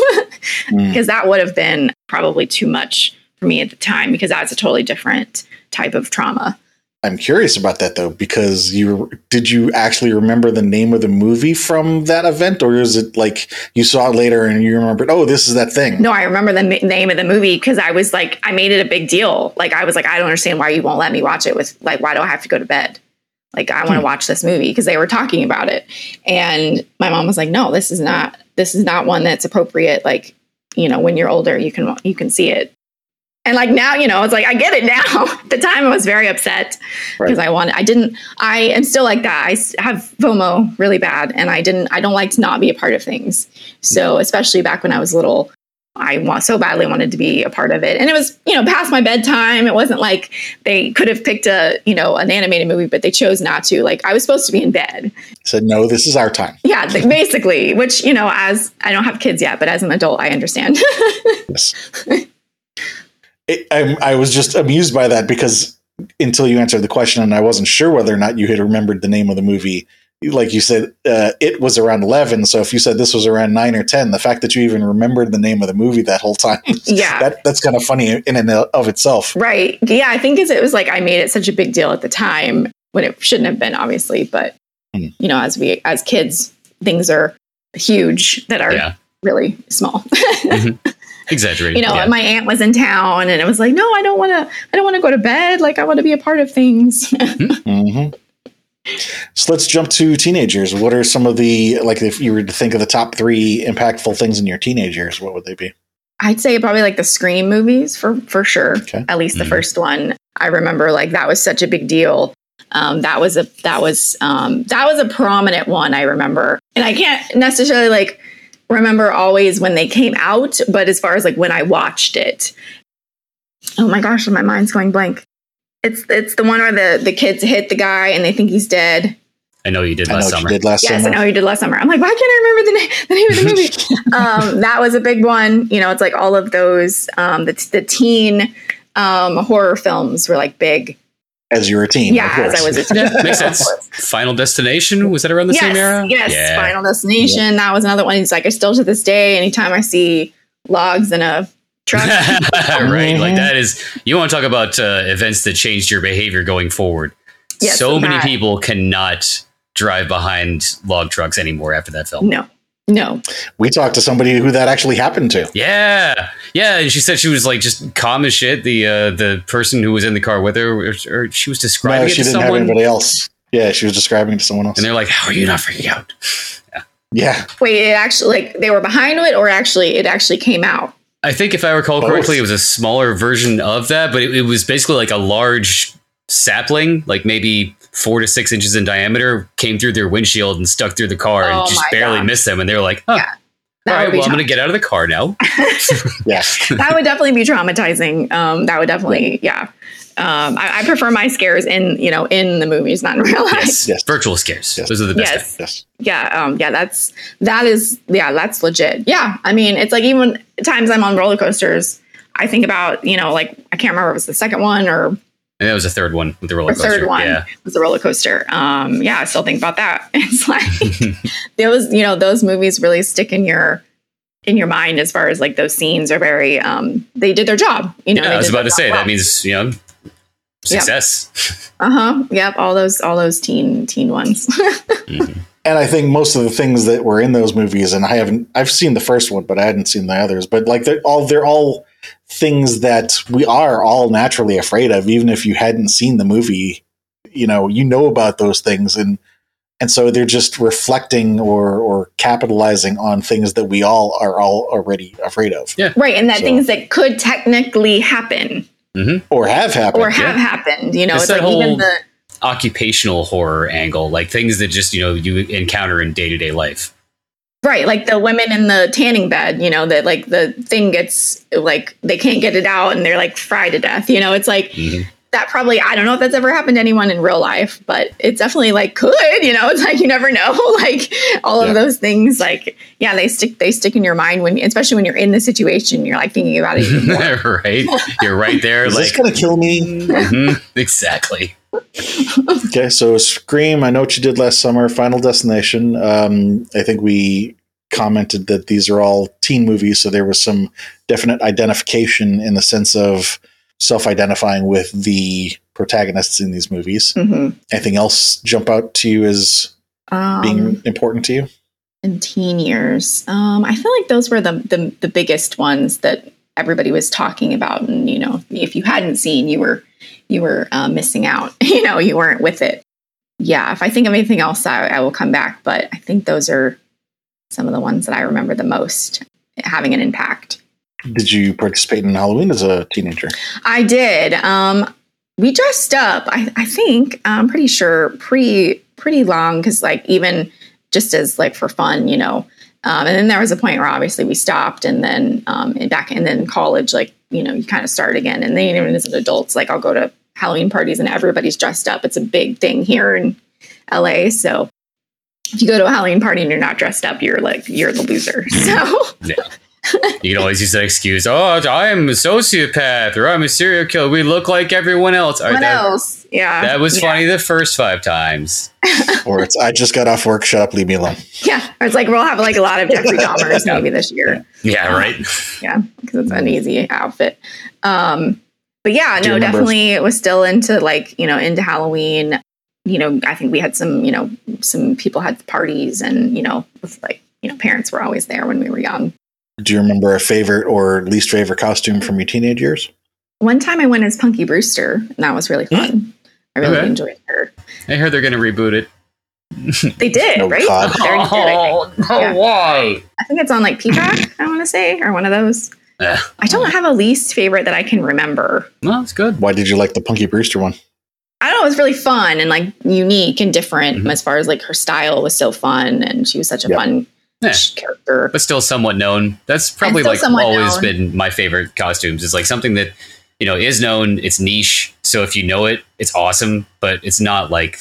Mm. because that would have been probably too much for me at the time because that's a totally different type of trauma. I'm curious about that though because you did you actually remember the name of the movie from that event or is it like you saw it later and you remembered oh this is that thing No, I remember the ma- name of the movie because I was like, I made it a big deal. Like, I was like, I don't understand why you won't let me watch it with, like, why do I have to go to bed? Like, I want to Hmm. watch this movie because they were talking about it. And my mom was like, no, this is not, this is not one that's appropriate. Like, you know, when you're older, you can, you can see it. And like now, you know, it's like I get it now. At the time, I was very upset because I wanted. I didn't. I am still like that i have FOMO really bad, and I didn't. I don't like to not be a part of things. So especially back when I was little, I want so badly wanted to be a part of it. And it was, you know, past my bedtime. It wasn't like they could have picked a, you know, an animated movie, but they chose not to. Like I was supposed to be in bed. said no this is our time Yeah, basically. Which you know, as I don't have kids yet, but as an adult, I understand. Yes. it, I, I was just amused by that because until you answered the question, and I wasn't sure whether or not you had remembered the name of the movie. Like you said, uh, it was around 11. So if you said this was around 9 or 10, the fact that you even remembered the name of the movie that whole time, Yeah. that, that's kind of funny in and of itself. Right. Yeah, I think is it was like I made it such a big deal at the time when it shouldn't have been, obviously. But Hmm. you know, as we as kids, things are huge that are Yeah. really small. Exaggerated. you know, yeah. my aunt was in town, and it was like, no, I don't want to. I don't want to go to bed. Like I want to be a part of things. hmm So let's jump to teenagers. What are some of the, like, if you were to think of the top three impactful things in your teenage years, what would they be? I'd say probably like the Scream movies for for sure. Okay. At least the Mhm. first one. I remember like that was such a big deal. Um, that was a that was um, that was a prominent one I remember, and I can't necessarily like remember always when they came out, but as far as like when I watched it, oh my gosh, my mind's going blank. It's it's the one where the the kids hit the guy and they think he's dead. I know you did I know last summer. you did last Yes, summer. I know you did last summer. I'm like, why can't I remember the, na- the name of the movie? um, that was a big one. You know, it's like all of those um, the the teen um, horror films were like big. As you were a teen. Yeah, of as I was a teen. Yeah, makes sense. Final Destination was that around the yes, same era? Yes, Yeah. Final Destination. That was another one. He's like, I still to this day, anytime I see logs in a truck, right. Like Mhm. that is you want to talk about uh, events that changed your behavior going forward. Yes, so many that. people cannot drive behind log trucks anymore after that film. no, no. We talked to somebody who that actually happened to. Yeah, yeah, and she said she was like just calm as shit. The uh, the person who was in the car with her, or, or she was describing No, it she to didn't have anybody else. Yeah, she was describing it to someone else. and they're like, "How are you not freaking out?" Yeah, Wait, it actually like they were behind it, or actually it actually came out. I think if I recall Both. correctly, it was a smaller version of that, but it, it was basically like a large sapling, like maybe four to six inches in diameter, came through their windshield and stuck through the car Oh and just barely God. missed them. And they were like, "Oh, Yeah. That all would right, well, I'm going to get out of the car now." yeah. that would definitely be traumatizing. Um, that would definitely, yeah. Um, I, I prefer my scares in, you know, in the movies, not in real life. yes, Yes. virtual scares. Yes. Those are the best. Yes. Yes. Yeah, um, yeah, that's that is yeah, that's legit. Yeah, I mean, it's like even times I'm on roller coasters, I think about you know, like I can't remember if it was the second one or And that was the third one with the roller the coaster. third one Yeah. was the roller coaster. Um, yeah, I still think about that. It's like those, you know, those movies really stick in your in your mind as far as like those scenes are very um they did their job. You know, yeah, they I was did about to say well. that means you know success. Uh huh. Yep. All those all those teen teen ones. And I think most of the things that were in those movies, and I haven't, I've seen the first one, but I hadn't seen the others. But like they're all, they're all things that we are all naturally afraid of, even if you hadn't seen the movie. You know, you know about those things, and and so they're just reflecting or or capitalizing on things that we all are all already afraid of Yeah, right. And that So- things that could technically happen mm-hmm. or have happened. or have happened. You know, It's it's, that like even whole- the Occupational horror angle, like things that just you know you encounter in day to day life. Right, like the women in the tanning bed. You know, that like the thing gets like they can't get it out and they're like fried to death. You know, it's like Mhm. that probably I don't know if that's ever happened to anyone in real life, but it's definitely like could. You know, it's like you never know. like all Yeah. of those things, like yeah, they stick they stick in your mind when especially when you're in the situation. You're like thinking about it. even more. right, you're right there. Is like this going to kill me? Mhm, exactly. Okay, so Scream, I know what you did last summer. Final Destination. Um, I think we commented that these are all teen movies, so there was some definite identification in the sense of self-identifying with the protagonists in these movies. Mhm. Anything else jump out to you as being Um, important to you? in teen years. Um, I feel like those were the, the the biggest ones that everybody was talking about, and you know, if you hadn't seen, you were you were uh, missing out. you know, you weren't with it. Yeah, if I think of anything else, I, I will come back. But I think those are some of the ones that I remember the most having an impact. Did you participate in Halloween as a teenager? I did. Um, we dressed up. I, I think I'm pretty sure pretty pretty long because like even just as like for fun, you know. Um, and then there was a point where obviously we stopped, and then um, and back and then college, like you know, you kind of start again. And then even as adults, like I'll go to Halloween parties and everybody's dressed up. It's a big thing here in LA. So if you go to a Halloween party and you're not dressed up, you're like you're the loser. So You can always use that excuse. Oh, I am a sociopath or I'm a serial killer. We look like everyone else. All right, what that, else? Yeah, that was yeah. funny the first five times. or it's I just got off work, shut up, leave me alone. Yeah, or it's like we'll have like a lot of Jeffrey Dahmers maybe this year. Yeah, right. Yeah, because it's an easy outfit. Um, but yeah, no, definitely it was still into like you know into Halloween. You know, I think we had some you know some people had parties and you know with like you know parents were always there when we were young. Do you remember a favorite or least favorite costume from your teenage years? One time I went as Punky Brewster, and that was really fun. I really Okay. enjoyed her. I heard they're going to reboot it. They did, Oh, right? God. They already did, I no, Yeah. why? I think it's on like Peacock. I want to say, or one of those. Eh, I don't have a least favorite that I can remember. No, that's good. Why did you like the Punky Brewster one? I don't know. it was really fun and like unique and different Mhm. as far as like her style was so fun and she was such a Yep. fun Yeah. character. but still somewhat known. That's probably like always known. been my favorite costumes. It's like something that you know is known. It's niche, so if you know it, it's awesome. But it's not like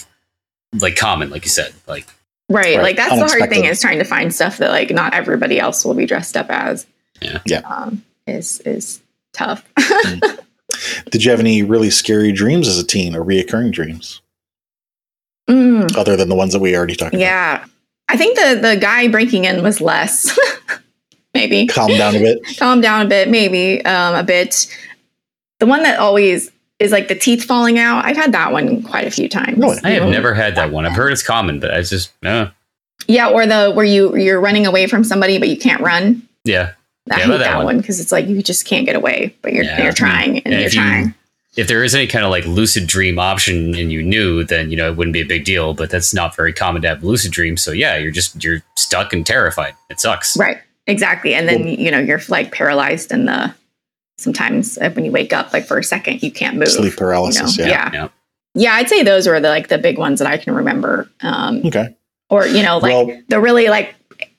like common, like you said. Like Right. Right. Like that's the hard thing is trying to find stuff that like not everybody else will be dressed up as. Yeah. Yeah. Um, is is tough. Did you have any really scary dreams as a teen or reoccurring dreams Mm, other than the ones that we already talked about? Yeah. I think the the guy breaking in was less. maybe. Calm down a bit. Calm down a bit, maybe um, a bit. The one that always is like the teeth falling out. I've had that one quite a few times. Really? I have never had that one. I've heard it's common, but I just uh, Yeah, or the where you you're running away from somebody but you can't run. yeah. I Yeah, hate that that, one. one because it's like you just can't get away, but you're Yeah. you're trying and And you're if you- trying. If there is any kind of like lucid dream option and you knew, then you know it wouldn't be a big deal. But that's not very common to have lucid dreams. So yeah, you're just you're stuck and terrified. It sucks. Right. Exactly. And then you know you're like paralyzed in the. Sometimes uh, when you wake up, like for a second, you can't move. Sleep you know? paralysis. Yeah. Yeah. yeah. Yeah. I'd say those were the like the big ones that I can remember. Um, Okay. or you know, like well, the really like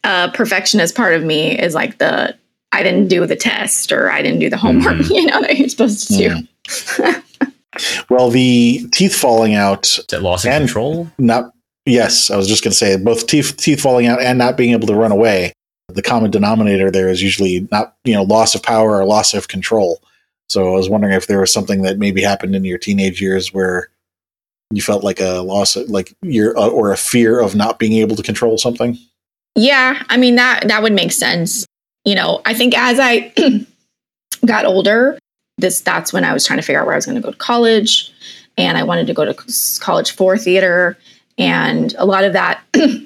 uh, perfectionist part of me is like the I didn't do the test or I didn't do the homework. Mhm. You know that you're supposed to do. Mhm. well, the teeth falling out, Is that loss of And- control? not, yes, I was just going to say both teeth, teeth falling out and not being able to run away. The common denominator there is usually not, you know, loss of power or loss of control. So I was wondering if there was something that maybe happened in your teenage years where you felt like a loss, like your, uh, or a fear of not being able to control something. Yeah, I mean that that would make sense. You know, I think as I got older, this that's when I was trying to figure out where I was going to go to college, and I wanted to go to college for theater, and a lot of that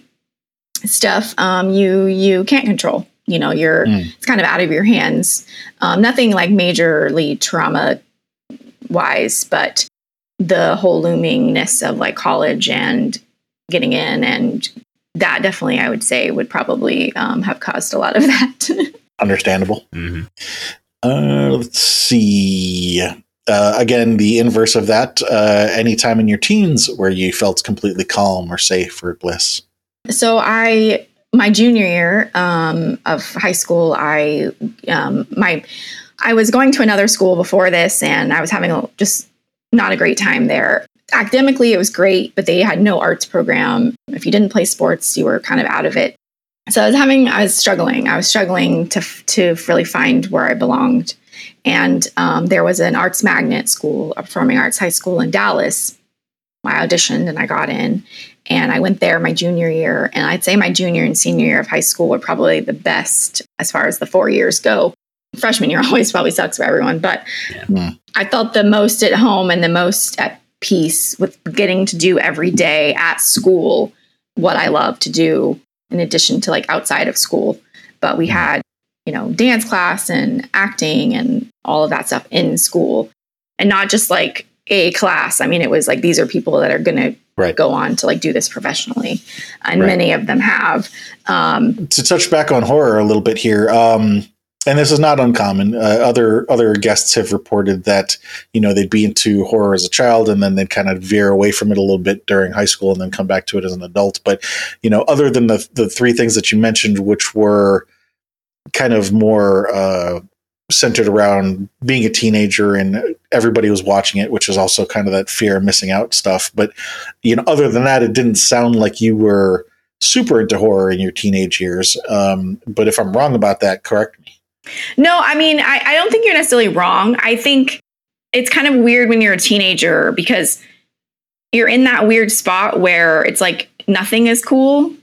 stuff um, you you can't control. You know, you're Mm. it's kind of out of your hands. Um, nothing like majorly trauma wise, but the whole loomingness of like college and getting in and that definitely I would say would probably um, have caused a lot of that. Understandable. hmm Uh, let's see. Uh, again, the inverse of that. Uh, any time in your teens where you felt completely calm or safe or bliss. so I, my junior year um, of high school, I, um, my, I was going to another school before this, and I was having a, just not a great time there. Academically, it was great, but they had no arts program. If you didn't play sports, you were kind of out of it. So I was having, I was struggling. I was struggling to to really find where I belonged. And um, there was an arts magnet school, a performing arts high school in Dallas. I auditioned and I got in, and I went there my junior year. And I'd say my junior and senior year of high school were probably the best as far as the four years go. Freshman year always probably sucks for everyone, but Yeah. Hmm. I felt the most at home and the most at peace with getting to do every day at school what I love to do in addition to like outside of school. But we had, you know, dance class and acting and all of that stuff in school and not just like a class. I mean, it was like these are people that are going to Right. go on to like do this professionally. And Right. many of them have. Um, To touch back on horror a little bit here, um, and this is not uncommon. Uh, other other guests have reported that you know they'd be into horror as a child and then they'd kind of veer away from it a little bit during high school and then come back to it as an adult. But you know, other than the the three things that you mentioned, which were kind of more uh, centered around being a teenager and everybody was watching it, which is also kind of that fear of missing out stuff. But you know, other than that, it didn't sound like you were super into horror in your teenage years. Um, but if I'm wrong about that, correct me. No, I mean, I, I don't think you're necessarily wrong. I think it's kind of weird when you're a teenager because you're in that weird spot where it's like nothing is cool.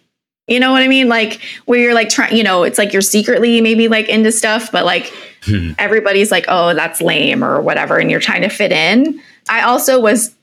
You know what I mean? Like where you're like trying, you know, it's like you're secretly maybe like into stuff, but like Hmm. everybody's like, oh, that's lame or whatever, and you're trying to fit in. I also was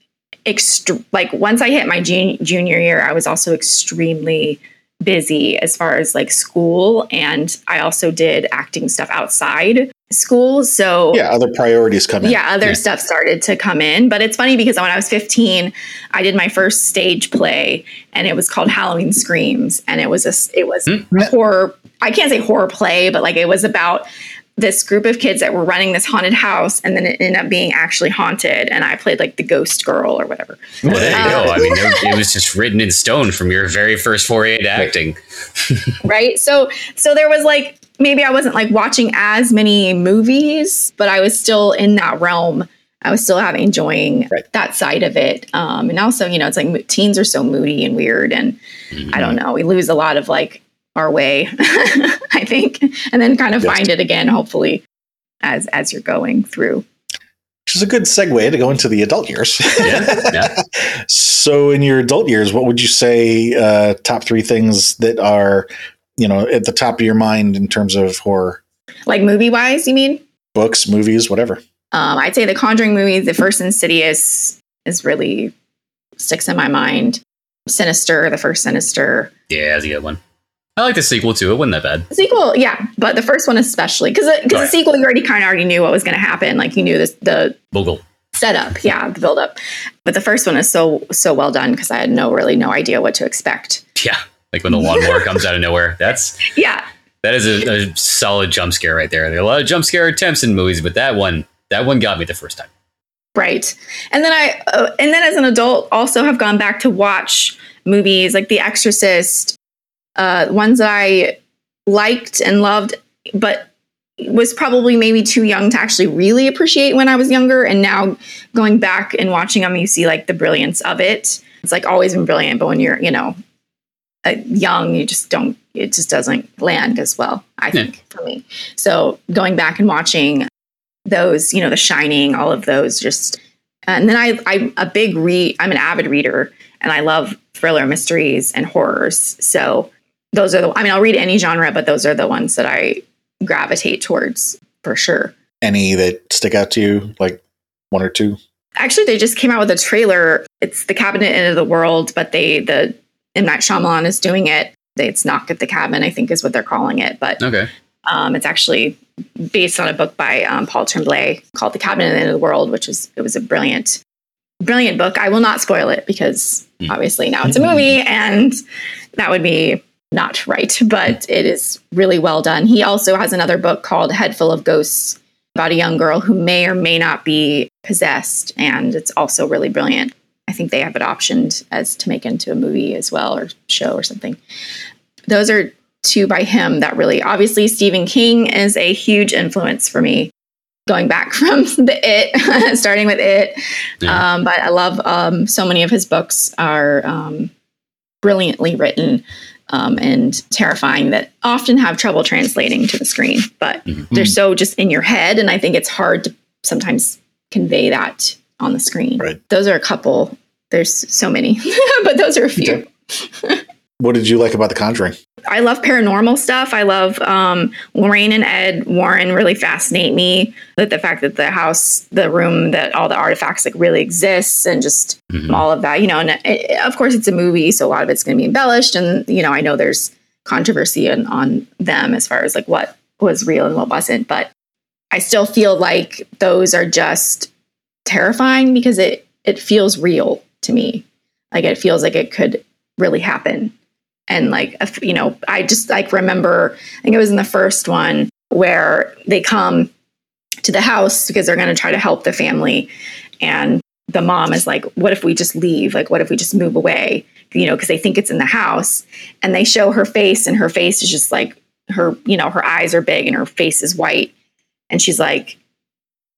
extre- like once I hit my jun- junior year, I was also extremely busy as far as like school, and I also did acting stuff outside school. So Yeah, other priorities come in. yeah, other Yeah. stuff started to come in. But it's funny because when I was 15, I did my first stage play, and it was called Halloween Screams, and it was a it was Hmm. a horror. I can't say horror play, but like it was about this group of kids that were running this haunted house, and then it ended up being actually haunted, and I played like the ghost girl or whatever. Well, there you Um, go. I mean, it was just written in stone from your very first foray into acting. right so so there was like maybe i wasn't like watching as many movies but i was still in that realm i was still having enjoying Right. that side of it um and also you know it's like teens are so moody and weird and i don't know we lose a lot of like our way i think and then kind of Yes. find it again hopefully as as you're going through Which is a good segue to go into the adult years. Yeah, yeah. so, in your adult years, what would you say uh, top three things that are, you know, at the top of your mind in terms of horror like movie wise you mean books, movies, whatever? um i'd say the conjuring movies the first insidious is really sticks in my mind sinister the first sinister Yeah, that's a good one. I like the sequel too. It wasn't that bad. The sequel, yeah, but the first one especially because because the sequel you already kind of already knew what was going to happen. Like you knew this the Bughuul. setup, yeah, the build up. But the first one is so so well done because I had no really no idea what to expect. Yeah. Like when the lawnmower comes out of nowhere. That's Yeah, that is a, a solid jump scare right there. There are a lot of jump scare attempts in movies, but that one that one got me the first time. right. And then I uh, and then as an adult also have gone back to watch movies like The Exorcist, uh, ones that I liked and loved, but was probably maybe too young to actually really appreciate when I was younger. And now going back and watching them, you see like the brilliance of it. It's like always been brilliant, but when you're, you know, uh, young, you just don't, it just doesn't land as well, I think, for me. So going back and watching those, you know, The Shining, all of those just, and then I, I'm a big read, I'm an avid reader and I love thriller mysteries and horrors. So those are the, I mean, I'll read any genre, but those are the ones that I gravitate towards for sure. Any that stick out to you, like one or two? Actually, they just came out with a trailer. It's the Cabin at End of the World, but they the M Night Shyamalan is doing it. They- It's Knock at the Cabin, I think, is what they're calling it. But Okay. um, it's actually based on a book by um, Paul Tremblay called The Cabin at the End of the World, which is it was a brilliant, brilliant book. I will not spoil it because Mm. obviously now it's a movie, and that would be not right. But it is really well done. He also has another book called Head Full of Ghosts about a young girl who may or may not be possessed, and it's also really brilliant. I think they have it optioned as to make into a movie as well or show or something. Those are two by him that really obviously Stephen King is a huge influence for me. Going back from the It, starting with It, Yeah. um, but I love um, so many of his books are um, brilliantly written um, and terrifying that often have trouble translating to the screen. But Mhm. they're so just in your head, and I think it's hard to sometimes convey that on the screen. Right. Those are a couple. There's so many, but those are a few. Okay. What did you like about The Conjuring? I love paranormal stuff. I love um, Lorraine and Ed Warren really fascinate me. That the fact that the house, the room, that all the artifacts like really exists, and just Mhm. all of that. You know, and it, of course it's a movie, so a lot of it's going to be embellished, and you know, I know there's controversy on, on them as far as like what was real and what wasn't, but I still feel like those are just terrifying because it it feels real to me. Like it feels like it could really happen and like you know i just like remember i think it was in the first one where they come to the house because they're going to try to help the family. And the mom is like what if we just leave? Like what if we just move away? You know because they think it's in the house. And they show her face and her face is just like her you know her eyes are big and her face is white. And she's like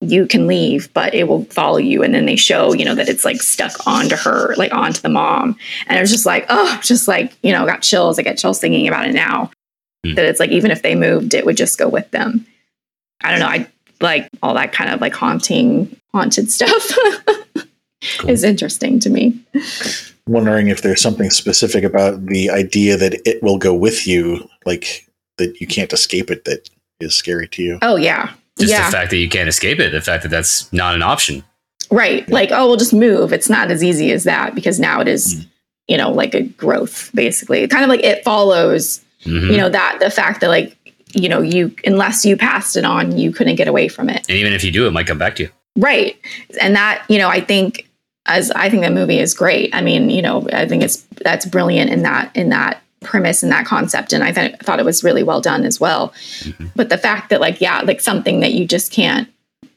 you can leave but it will follow you. And then they show you know that it's like stuck onto her like onto the mom. And it was just like oh just like you know got chills. I get chills thinking about it now. Hmm. that it's like even if they moved it would just go with them. I don't know. I like all that kind of like haunting haunted stuff is interesting to me. Wondering if there's something specific about the idea that it will go with you, like that you can't escape it, that is scary to you. oh yeah Just yeah the fact that you can't escape it, the fact that that's not an option. right like oh we'll just move it's not as easy as that because now it is Mm. you know like a growth basically kind of like it follows Mhm. you know that the fact that like you know you unless you passed it on you couldn't get away from it and even if you do, it might come back to you. right and that you know i think as i think that movie is great i mean you know i think it's that's brilliant in that in that premise and that concept and i th- thought it was really well done as well Mhm. but the fact that like yeah like something that you just can't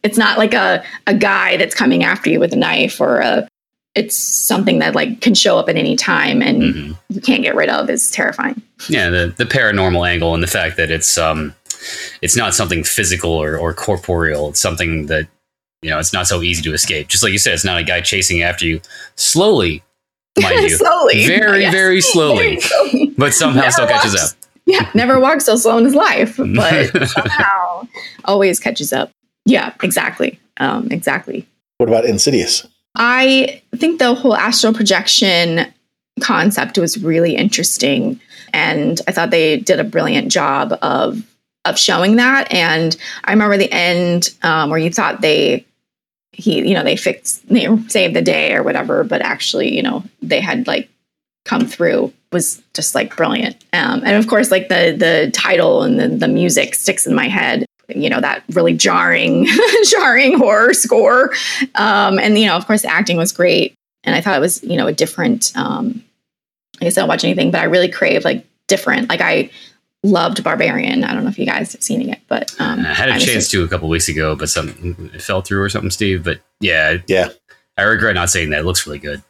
it's not like a, a guy that's coming after you with a knife or a it's something that like can show up at any time and Mhm. you can't get rid of is terrifying Yeah, the the paranormal angle and the fact that it's um, it's not something physical or, or corporeal. It's something that you know it's not so easy to escape. Just like you said, it's not a guy chasing after you slowly, mind you, slowly very Yes. very slowly, Very slowly. but somehow Never still catches up. yeah never walked so slow in his life but somehow always catches up yeah exactly um, exactly What about Insidious? I think the whole astral projection concept was really interesting and I thought they did a brilliant job of of showing that and I remember the end um, where you thought they he you know they fixed they saved the day or whatever but actually you know they had like come through was just like brilliant. Um, and of course like the the title and the, the music sticks in my head you know that really jarring jarring horror score. Um, and you know of course the acting was great. And i thought it was you know a different um, i guess i don't watch anything but i really crave like different. Like i loved barbarian i don't know if you guys have seen it yet but um, I had a I'm chance just- to a couple weeks ago, but something it fell through or something, Steve. But yeah, Yeah. I regret not saying that. It looks really good.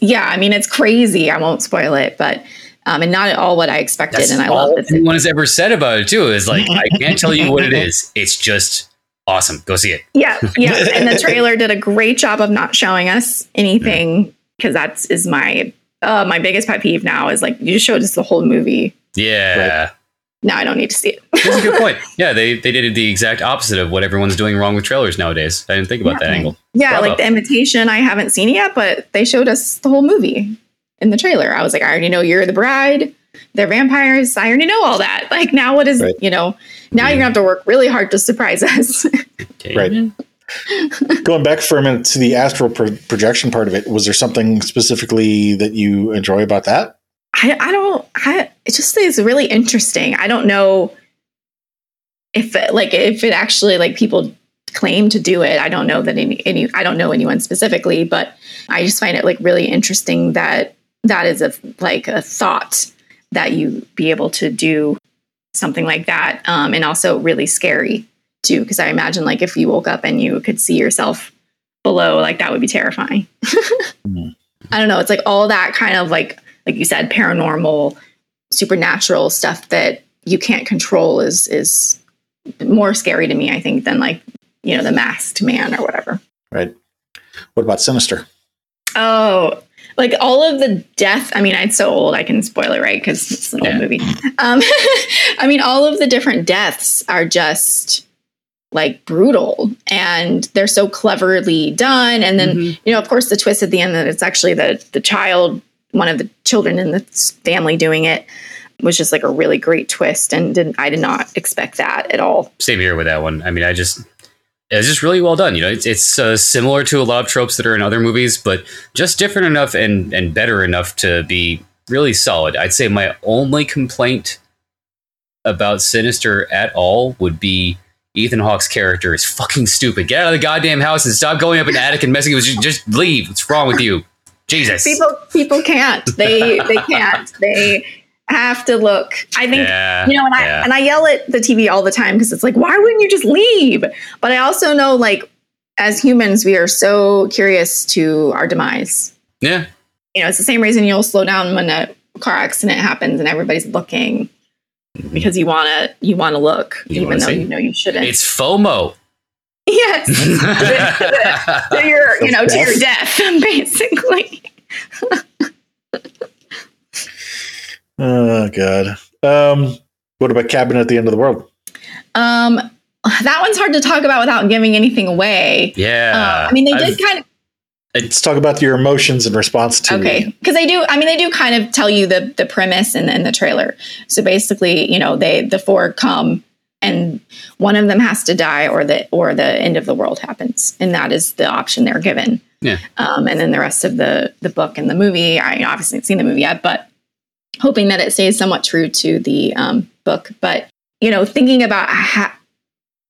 yeah i mean it's crazy i won't spoil it but um, and not at all what i expected That's and i all love it anyone has ever said about it too. Is like I can't tell you what it is. It's just awesome. Go see it. yeah yeah and the trailer did a great job of not showing us anything because that's is my uh, my biggest pet peeve now is like you just showed us the whole movie Yeah. Now i don't need to see it That's a good point. Yeah, they, they did the exact opposite of what everyone's doing wrong with trailers nowadays. I didn't think about that Yeah. angle. Yeah, Bravo. like the invitation, I haven't seen it yet, but they showed us the whole movie in the trailer. I was like, I already know you're the bride. They're vampires. I already know all that. Like, now what is, Right. you know, now you're gonna have to work really hard to surprise us. Right. Going back for a minute to the astral pro- projection part of it, was there something specifically that you enjoy about that? I, I don't, I, it just is really interesting. I don't know if it, like, if it actually, like, people claim to do it. I don't know that any, any, I don't know anyone specifically, but I just find it like really interesting that that is a, like a thought that you be able to do something like that. Um, and also really scary too, because I imagine like if you woke up and you could see yourself below, like that would be terrifying. Mhm. I don't know. It's like all that kind of like, like you said, paranormal, supernatural stuff that you can't control is is more scary to me, I think, than like you know the masked man or whatever. Right. What about Sinister? Oh, like all of the death. I mean, it's so old. I can spoil it, right? Because it's an Yeah. old movie. Um, I mean, all of the different deaths are just like brutal, and they're so cleverly done. And then Mhm. you know, of course, the twist at the end that it's actually the the child, one of the children in the family doing it, was just like a really great twist, and didn't I did not expect that at all. Same here with that one. I mean, I just it's just really well done. You know, it's it's uh, similar to a lot of tropes that are in other movies, but just different enough and and better enough to be really solid. I'd say my only complaint about Sinister at all would be Ethan Hawke's character is fucking stupid. Get out of the goddamn house and stop going up in the attic and messing with you. Just leave. What's wrong with you? Jesus. People people can't. They they can't. They have to look. I think yeah, you know, and I yeah. and I yell at the TV all the time because it's like, why wouldn't you just leave? But I also know, like, as humans, we are so curious to our demise. yeah. You know, it's the same reason you'll slow down when a car accident happens and everybody's looking because you want to you want to look You even wanna though see. you know you shouldn't. It's FOMO. Yes, to your you know to your death basically. Oh God. Um, what about Cabin at the End of the World? Um, that one's hard to talk about without giving anything away. yeah. Uh, I mean, they I've- did kind of Let's talk about your emotions in response to okay because they do. I mean, they do kind of tell you the the premise and then the trailer. So basically, you know, they the four come and one of them has to die or the or the end of the world happens, and that is the option they're given. Yeah. Um, and then the rest of the the book and the movie, I obviously haven't seen the movie yet, but hoping that it stays somewhat true to the um, book. But you know, thinking about ha-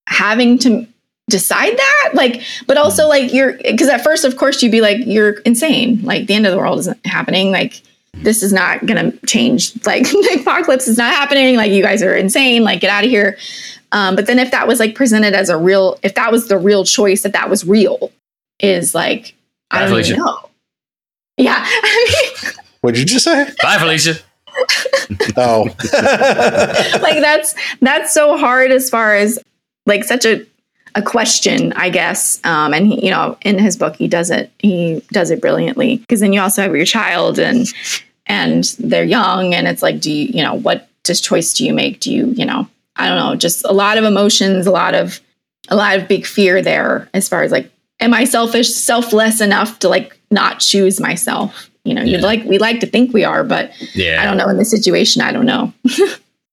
having to decide that like but also like you're because at first of course you'd be like you're insane like the end of the world isn't happening like this is not going to change. Like the apocalypse is not happening. Like you guys are insane. Like get out of here. Um, but then if that was like presented as a real, if that was the real choice, that that was real, is like I don't Felicia. even know. Yeah, I mean, What'd you just say? Bye, Felicia. Oh, like that's that's so hard as far as like such a a question, I guess. Um, and he, you know, in his book, he does it. He does it brilliantly because then you also have your child and and they're young, and it's like, do you, you know, what just choice do you make? Do you, you know, I don't know, just a lot of emotions, a lot of a lot of big fear there as far as like, am I selfish, selfless enough to like not choose myself? You know, you'd like we like to think we are, but Yeah. I don't know in this situation. I don't know.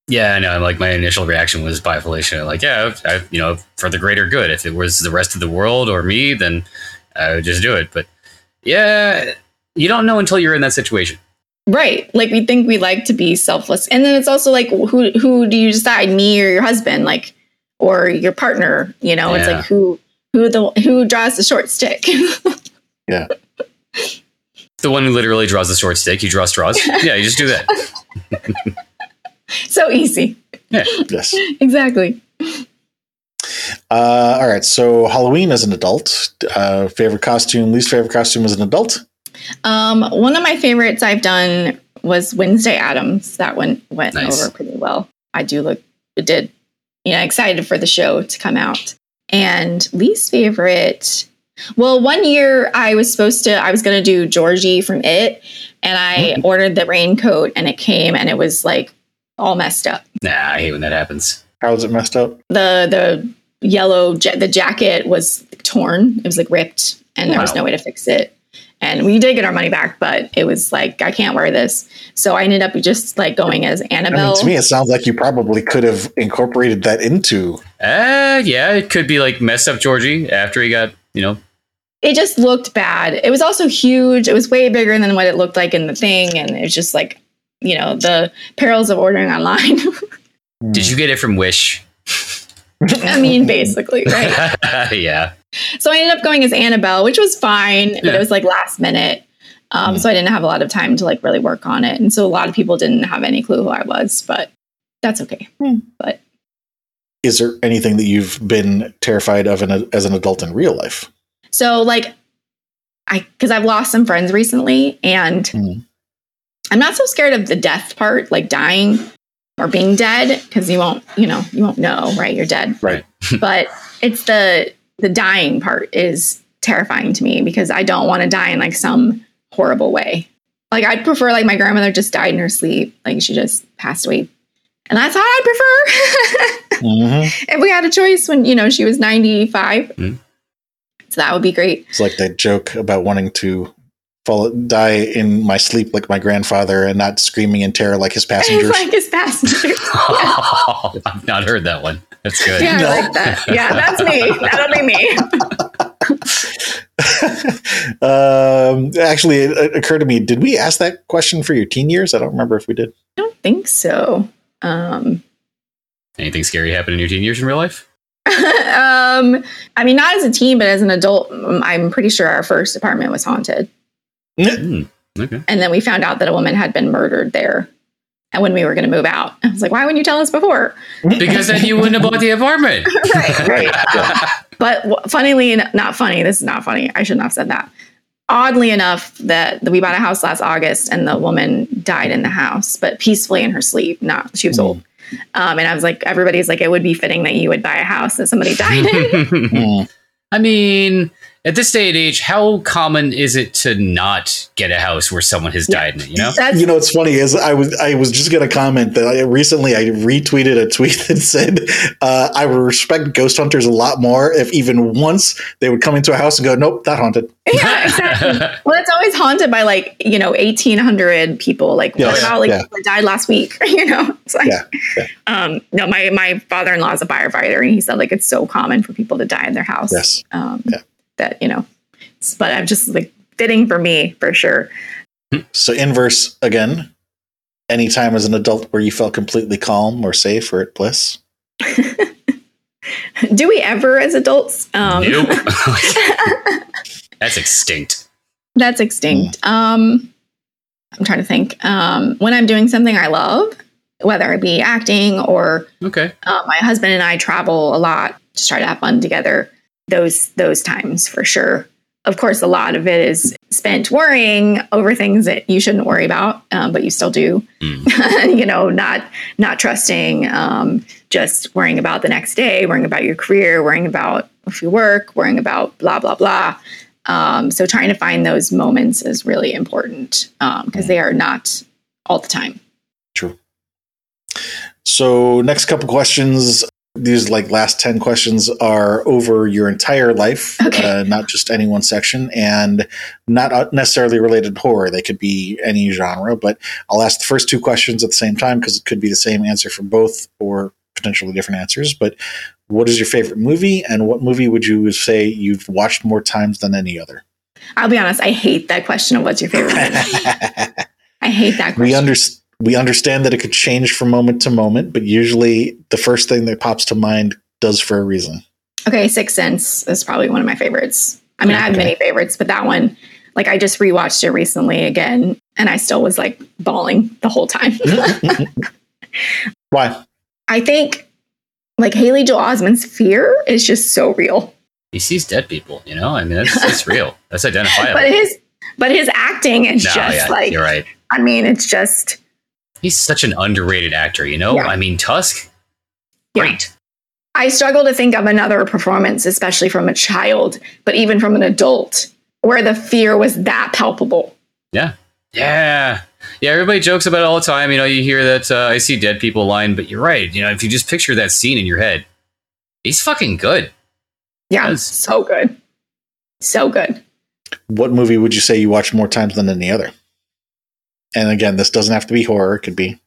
Yeah, I know. Like my initial reaction was bye Felicia. Like, yeah, I, you know, for the greater good. If it was the rest of the world or me, then I would just do it. But yeah, you don't know until you're in that situation. Right. Like we think we like to be selfless. And then it's also like who who do you decide, me or your husband, like or your partner, you know? It's like who who the who draws the short stick. yeah. The one who literally draws the short stick, you draw straws. Yeah, you just do that. so easy. Yes. Exactly. Uh, all right. So Halloween as an adult, uh, favorite costume, least favorite costume as an adult. Um one of my favorites I've done was Wednesday Addams. That one went Nice. over pretty well. I do look it did. You know, excited for the show to come out. And least favorite well, one year I was supposed to, I was going to do Georgie from It, and I ordered the raincoat and it came and it was like all messed up. Nah, I hate when that happens. How was it messed up? The the yellow ja- the jacket was torn. It was like ripped, and there was no way to fix it. And we did get our money back, but it was like I can't wear this. So I ended up just like going as I Annabelle. mean, to me, it sounds like you probably could have incorporated that into. Uh, yeah, it could be like messed up Georgie after he got, you know, it just looked bad. It was also huge. It was way bigger than what it looked like in the thing, and it was just like you know the perils of ordering online. did you get it from Wish? I mean, basically, right? yeah. So I ended up going as Annabelle, which was fine, but it was like last minute. Um, Mm. So I didn't have a lot of time to like really work on it, and so a lot of people didn't have any clue who I was, but that's okay. But Is there anything that you've been terrified of in as an adult in real life? so like I because I've lost some friends recently, and Mm. I'm not so scared of the death part, like dying or being dead, because you won't, you know, you won't know, right? You're dead. Right. but it's the the dying part is terrifying to me because I don't want to die in like some horrible way. Like I'd prefer like my grandmother just died in her sleep, like she just passed away. And that's how I'd prefer. Mhm. if we had a choice when, you know, she was 95. Mm. So that would be great. It's like that joke about wanting to fall, die in my sleep like my grandfather and not screaming in terror like his passengers. like his passenger. I've not heard that one. That's good. Yeah, No. I like that. Yeah, that's me. That'll be me. um, actually, it, it occurred to me: Did we ask that question for your teen years? I don't remember if we did. I don't think so. Um, Anything scary happen in your teen years in real life? um, I mean, not as a teen, but as an adult, um, I'm pretty sure our first apartment was haunted. Hmm. Okay. And then we found out that a woman had been murdered there. And when we were going to move out, I was like, why wouldn't you tell us before? Because then you wouldn't have bought the apartment. right. Right. Yeah. But w- funnily, en- not funny. This is not funny. I shouldn't have said that. Oddly enough, that that we bought a house last August, and the woman died in the house, but peacefully in her sleep. Not she was Mm. old. Um, and I was like, everybody's like, it would be fitting that you would buy a house that somebody died in. Mm. I mean, at this day and age, how common is it to not get a house where someone has Yeah. died in it? You know? That's You know, what's funny is I was I was just going to comment that I recently I retweeted a tweet that said uh, I would respect ghost hunters a lot more if even once they would come into a house and go, nope, that haunted. yeah, exactly. well, it's always haunted by like you know eighteen hundred people. Like Yes, what about like yeah. people that died last week? you know, it's like Yeah, yeah. um, no. My my father in law is a firefighter, and he said like it's so common for people to die in their house. Yes. Um, Yeah. That you know, s- but I'm just like fitting for me for sure. So inverse again. Anytime as an adult where you felt completely calm or safe or at bliss. Do we ever as adults? Um, nope. That's extinct. That's extinct. Um, I'm trying to think. Um, when I'm doing something I love, whether it be acting or Okay. uh, my husband and I travel a lot to try to have fun together. Those those times for sure. Of course, a lot of it is spent worrying over things that you shouldn't worry about, um, but you still do. Mm. you know, not not trusting, um, just worrying about the next day, worrying about your career, worrying about if you work, worrying about blah blah blah. Um, so trying to find those moments is really important because they are not all the time. True. So, next couple questions. These like last 10 questions are over your entire life, Okay. uh, not just any one section, and not uh, necessarily related to horror. They could be any genre, but I'll ask the first two questions at the same time because it could be the same answer for both or potentially different answers. But what is your favorite movie, and what movie would you say you've watched more times than any other? I'll be honest, I hate that question of what's your favorite movie. I hate that question. we understand we understand that it could change from moment to moment, but usually the first thing that pops to mind does for a reason. Okay, Sixth Sense is probably one of my favorites. I mean, I have Okay. many favorites, but that one, like, I just rewatched it recently again, and I still was like bawling the whole time. Why? I think, like, Haley Joel Osment's fear is just so real, He sees dead people. You know. I mean, that's that's real. That's identifiable. but his but his acting is No, just yeah, like, you're right. I mean, it's just He's such an underrated actor. You know. Yeah. I mean, Tusk. Yeah. Great. I struggle to think of another performance, especially from a child, but even from an adult, where the fear was that palpable. Yeah. Yeah. Yeah. Everybody jokes about it all the time. You know, you hear that uh, I see dead people line, but you're right. You know, if you just picture that scene in your head, he's fucking good. Yeah, Yes. so good, so good. What movie would you say you watch more times than any other? And again, this doesn't have to be horror; it could be.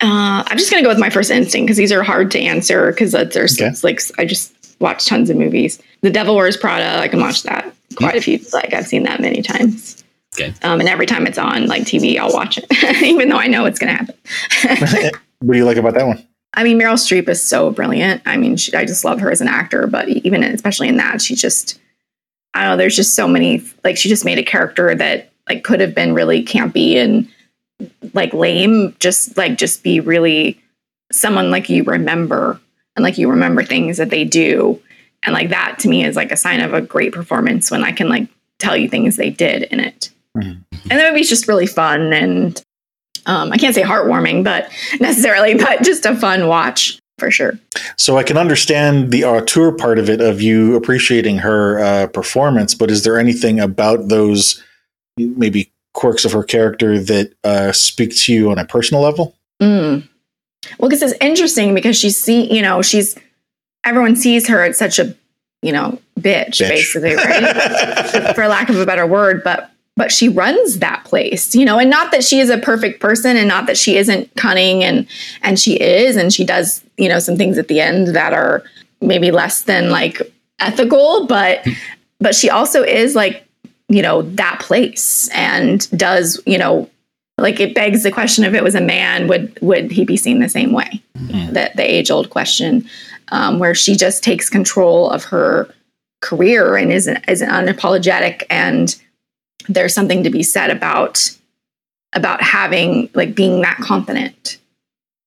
Uh, I'm just gonna go with my first instinct because these are hard to answer because there's Okay. it's like I just watch tons of movies. The Devil Wears Prada, I can watch that quite a few. Like I've seen that many times. Okay. Um, and every time it's on like TV, I'll watch it, even though I know it's gonna happen. What do you like about that one? I mean, Meryl Streep is so brilliant. I mean, she, I just love her as an actor, but even especially in that, she just, I don't know, there's just so many, like, she just made a character that, like, could have been really campy and, like, lame, just, like, just be really someone, like, you remember and, like, you remember things that they do. And, like, that to me is, like, a sign of a great performance when I can, like, tell you things they did in it. Mhm. And the movie's just really fun and, um, I can't say heartwarming, but necessarily, but just a fun watch for sure. So I can understand the auteur part of it, of you appreciating her uh, performance, but is there anything about those maybe quirks of her character that uh, speak to you on a personal level? Mm. Well, because it's interesting because she's see, you know, she's everyone sees her as such a, you know, bitch, Bitch. basically, right? For lack of a better word, but but she runs that place, you know, and not that she is a perfect person and not that she isn't cunning and and she is and she does, you know, some things at the end that are maybe less than like ethical, but but she also is like, you know, that place and does, you know, like it begs the question if it was a man would would he be seen the same way? Mhm. the, the age old question um, where she just takes control of her career and is is unapologetic and there's something to be said about about having like being that confident.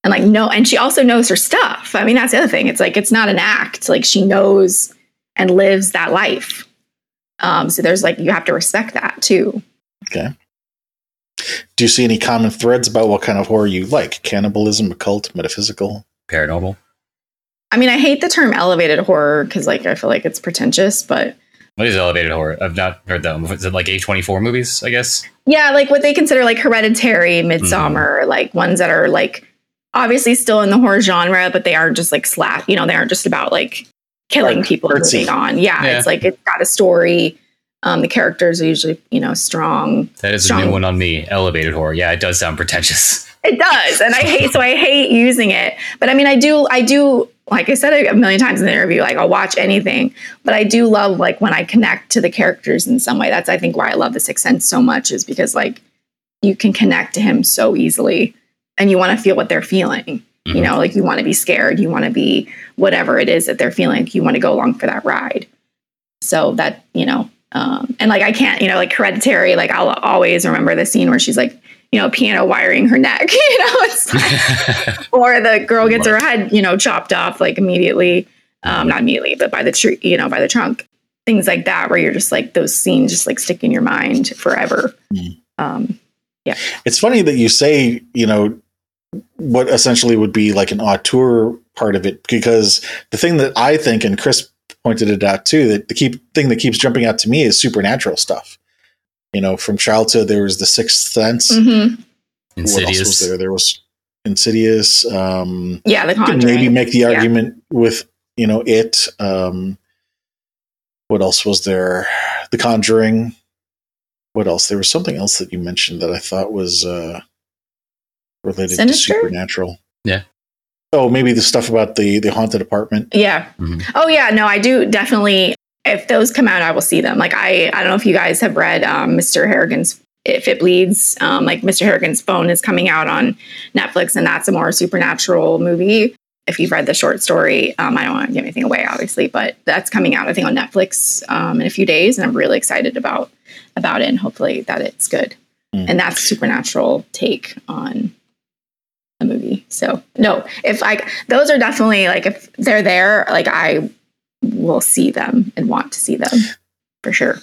And like no and she also knows her stuff. I mean that's the other thing. It's like it's not an act. Like she knows and lives that life um, so there's like you have to respect that too Okay. Do you see any common threads about what kind of horror you like? Cannibalism, occult, metaphysical? Paranormal. I mean, I hate the term elevated horror because, like, I feel like it's pretentious, but What is elevated horror? I've not heard that one. Is it like A24 movies, I guess? yeah, like what they consider like hereditary, Midsommar, like ones that are like obviously still in the horror genre, but they aren't just like slap, you know, they aren't just about like killing Dark, people and artsy. moving on. Yeah, Yeah. it's like it's got a story. Um, the characters are usually, you know, strong. That is a new one on me. Elevated horror. Yeah, it does sound pretentious. It does, and I hate so I hate using it. But I mean, I do, I do. Like I said a million times in the interview, like I'll watch anything, but I do love like when I connect to the characters in some way. That's I think why I love The Sixth Sense so much is because like you can connect to him so easily, and you want to feel what they're feeling. You Mhm. know, like you want to be scared, you want to be whatever it is that they're feeling. You want to go along for that ride. So that you know, um, and like I can't, you know, like Hereditary. Like I'll always remember the scene where she's like you know, piano wiring her neck, you know, like, or the girl gets her head, you know, chopped off like immediately, um, not immediately, but by the tree, you know, by the trunk, things like that, where you're just like those scenes just like stick in your mind forever. Mm. Um, yeah. It's funny that you say, you know, what essentially would be like an auteur part of it, because the thing that I think, and Chris pointed it out too, that the keep thing that keeps jumping out to me is supernatural stuff. You know, from childhood, there was the Sixth Sense. mhm. What else was there? There was Insidious. Um, Yeah, the you can conjuring. maybe make the Yeah. argument with you know it. Um, what else was there? The Conjuring. What else? There was something else that you mentioned that I thought was uh, related Sinister? to supernatural. Yeah. Oh, maybe the stuff about the the haunted apartment. Yeah. Mhm. Oh yeah, no, I do definitely. If those come out, I will see them. Like I, I don't know if you guys have read um, Mr. Harrigan's "If It Bleeds." Um, like Mr. Harrigan's phone is coming out on Netflix, and that's a more supernatural movie. If you've read the short story, um, I don't want to give anything away, obviously, but that's coming out, I think, on Netflix um, in a few days, and I'm really excited about about it, and hopefully that it's good. Mm. And that's supernatural take on a movie. So no, if I those are definitely like if they're there, like I will see them and want to see them for sure.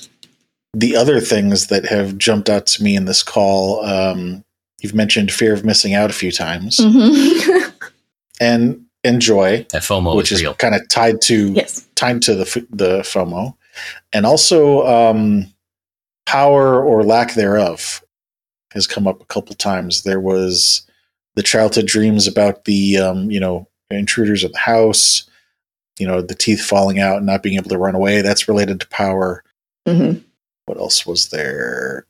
The other things that have jumped out to me in this call, um, you've mentioned fear of missing out a few times, Mhm. and enjoy That FOMO which is is kind of tied to yes. tied to the the FOMO, and also um, power or lack thereof has come up a couple times. There was the childhood dreams about the um, you know intruders in the house, you know the teeth falling out and not being able to run away. That's related to power. hmm What else was there?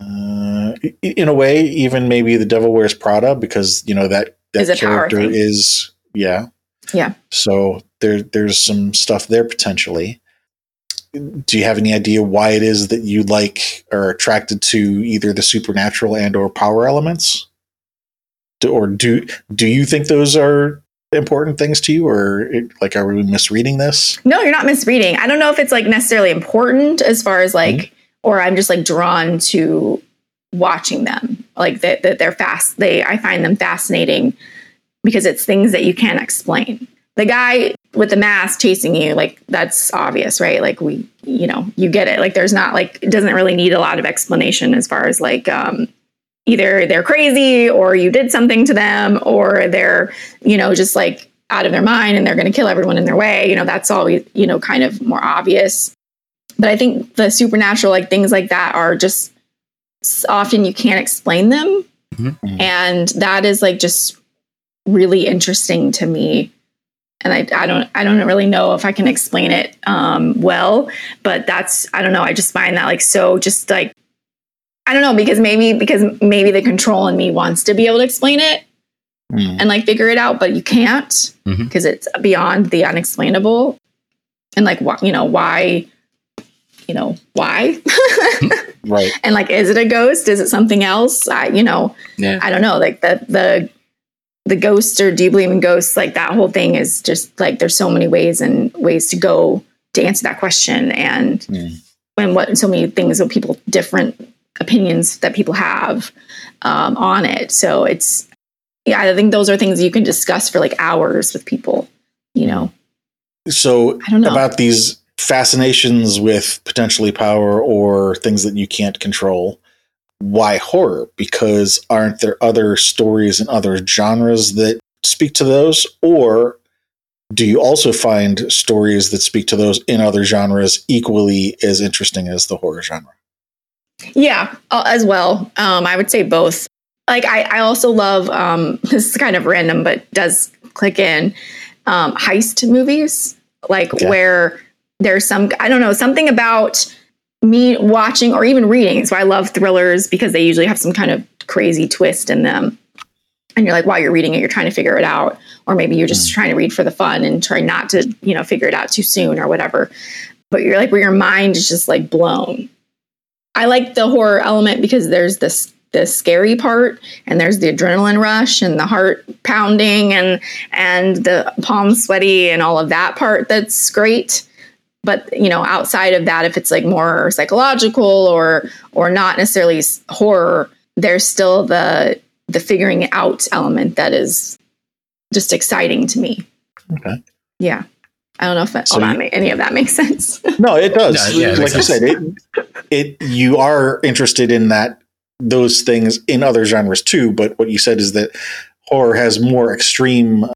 Uh, in a way, even maybe the Devil Wears Prada, because you know that that Is character is yeah Yeah. So there there's some stuff there potentially. Do you have any idea why it is that you like or attracted to either the supernatural and or power elements? Do, or do do you think those are important things to you, or it, like are we misreading this? No, you're not misreading. I don't know if it's like necessarily important as far as like, mm-hmm. or I'm just like drawn to watching them. Like that, that they're fast. They, I find them fascinating because it's things that you can't explain. The guy with the mask chasing you, like that's obvious, right? Like we, you know, you get it. Like there's not like it doesn't really need a lot of explanation as far as like um either they're crazy or you did something to them or they're, you know, just like out of their mind and they're going to kill everyone in their way. You know, that's always, you know, kind of more obvious. But I think the supernatural, like things like that, are just often you can't explain them. Mhm. Mhm. And that is like just really interesting to me. And I, I don't I don't really know if I can explain it um, well, but that's I don't know. I just find that like so just like I don't know because maybe because maybe the control in me wants to be able to explain it Hmm. and like figure it out, but you can't because it's beyond the unexplainable. And like, why, you know, why, you know, why? Right. and like, is it a ghost? Is it something else? I, you know, Yeah. I don't know. Like the the the ghosts or do you believe in ghosts? Like that whole thing is just like there's so many ways and ways to go to answer that question, and Hmm. and what so many things of people different opinions that people have um, on it. So it's yeah, I think those are things you can discuss for like hours with people. You know, So I don't know. about these fascinations with potentially power or things that you can't control. Why horror? Because aren't there other stories and other genres that speak to those? Or do you also find stories that speak to those in other genres equally as interesting as the horror genre? Yeah, uh, as well. Um, I would say both. Like I, I also love um, this is kind of random, but does click in um, heist movies, like Okay. where there's some I don't know something about me watching or even reading. So I love thrillers because they usually have some kind of crazy twist in them. And you're like, while you're reading it, you're trying to figure it out, or maybe you're just mm. trying to read for the fun and try not to, you know, figure it out too soon or whatever. But you're like, where your mind is just like blown. I like the horror element because there's this the scary part and there's the adrenaline rush and the heart pounding and and the palms sweaty and all of that part that's great but you know, outside of that, if it's like more psychological or or not necessarily horror, there's still the the figuring out element that is just exciting to me. Okay. Yeah. I don't know if that, So all that you- ma- any of that makes sense. No, it does. No, yeah, it like makes you said, it it you are interested in that those things in other genres too. But what you said is that horror has more extreme.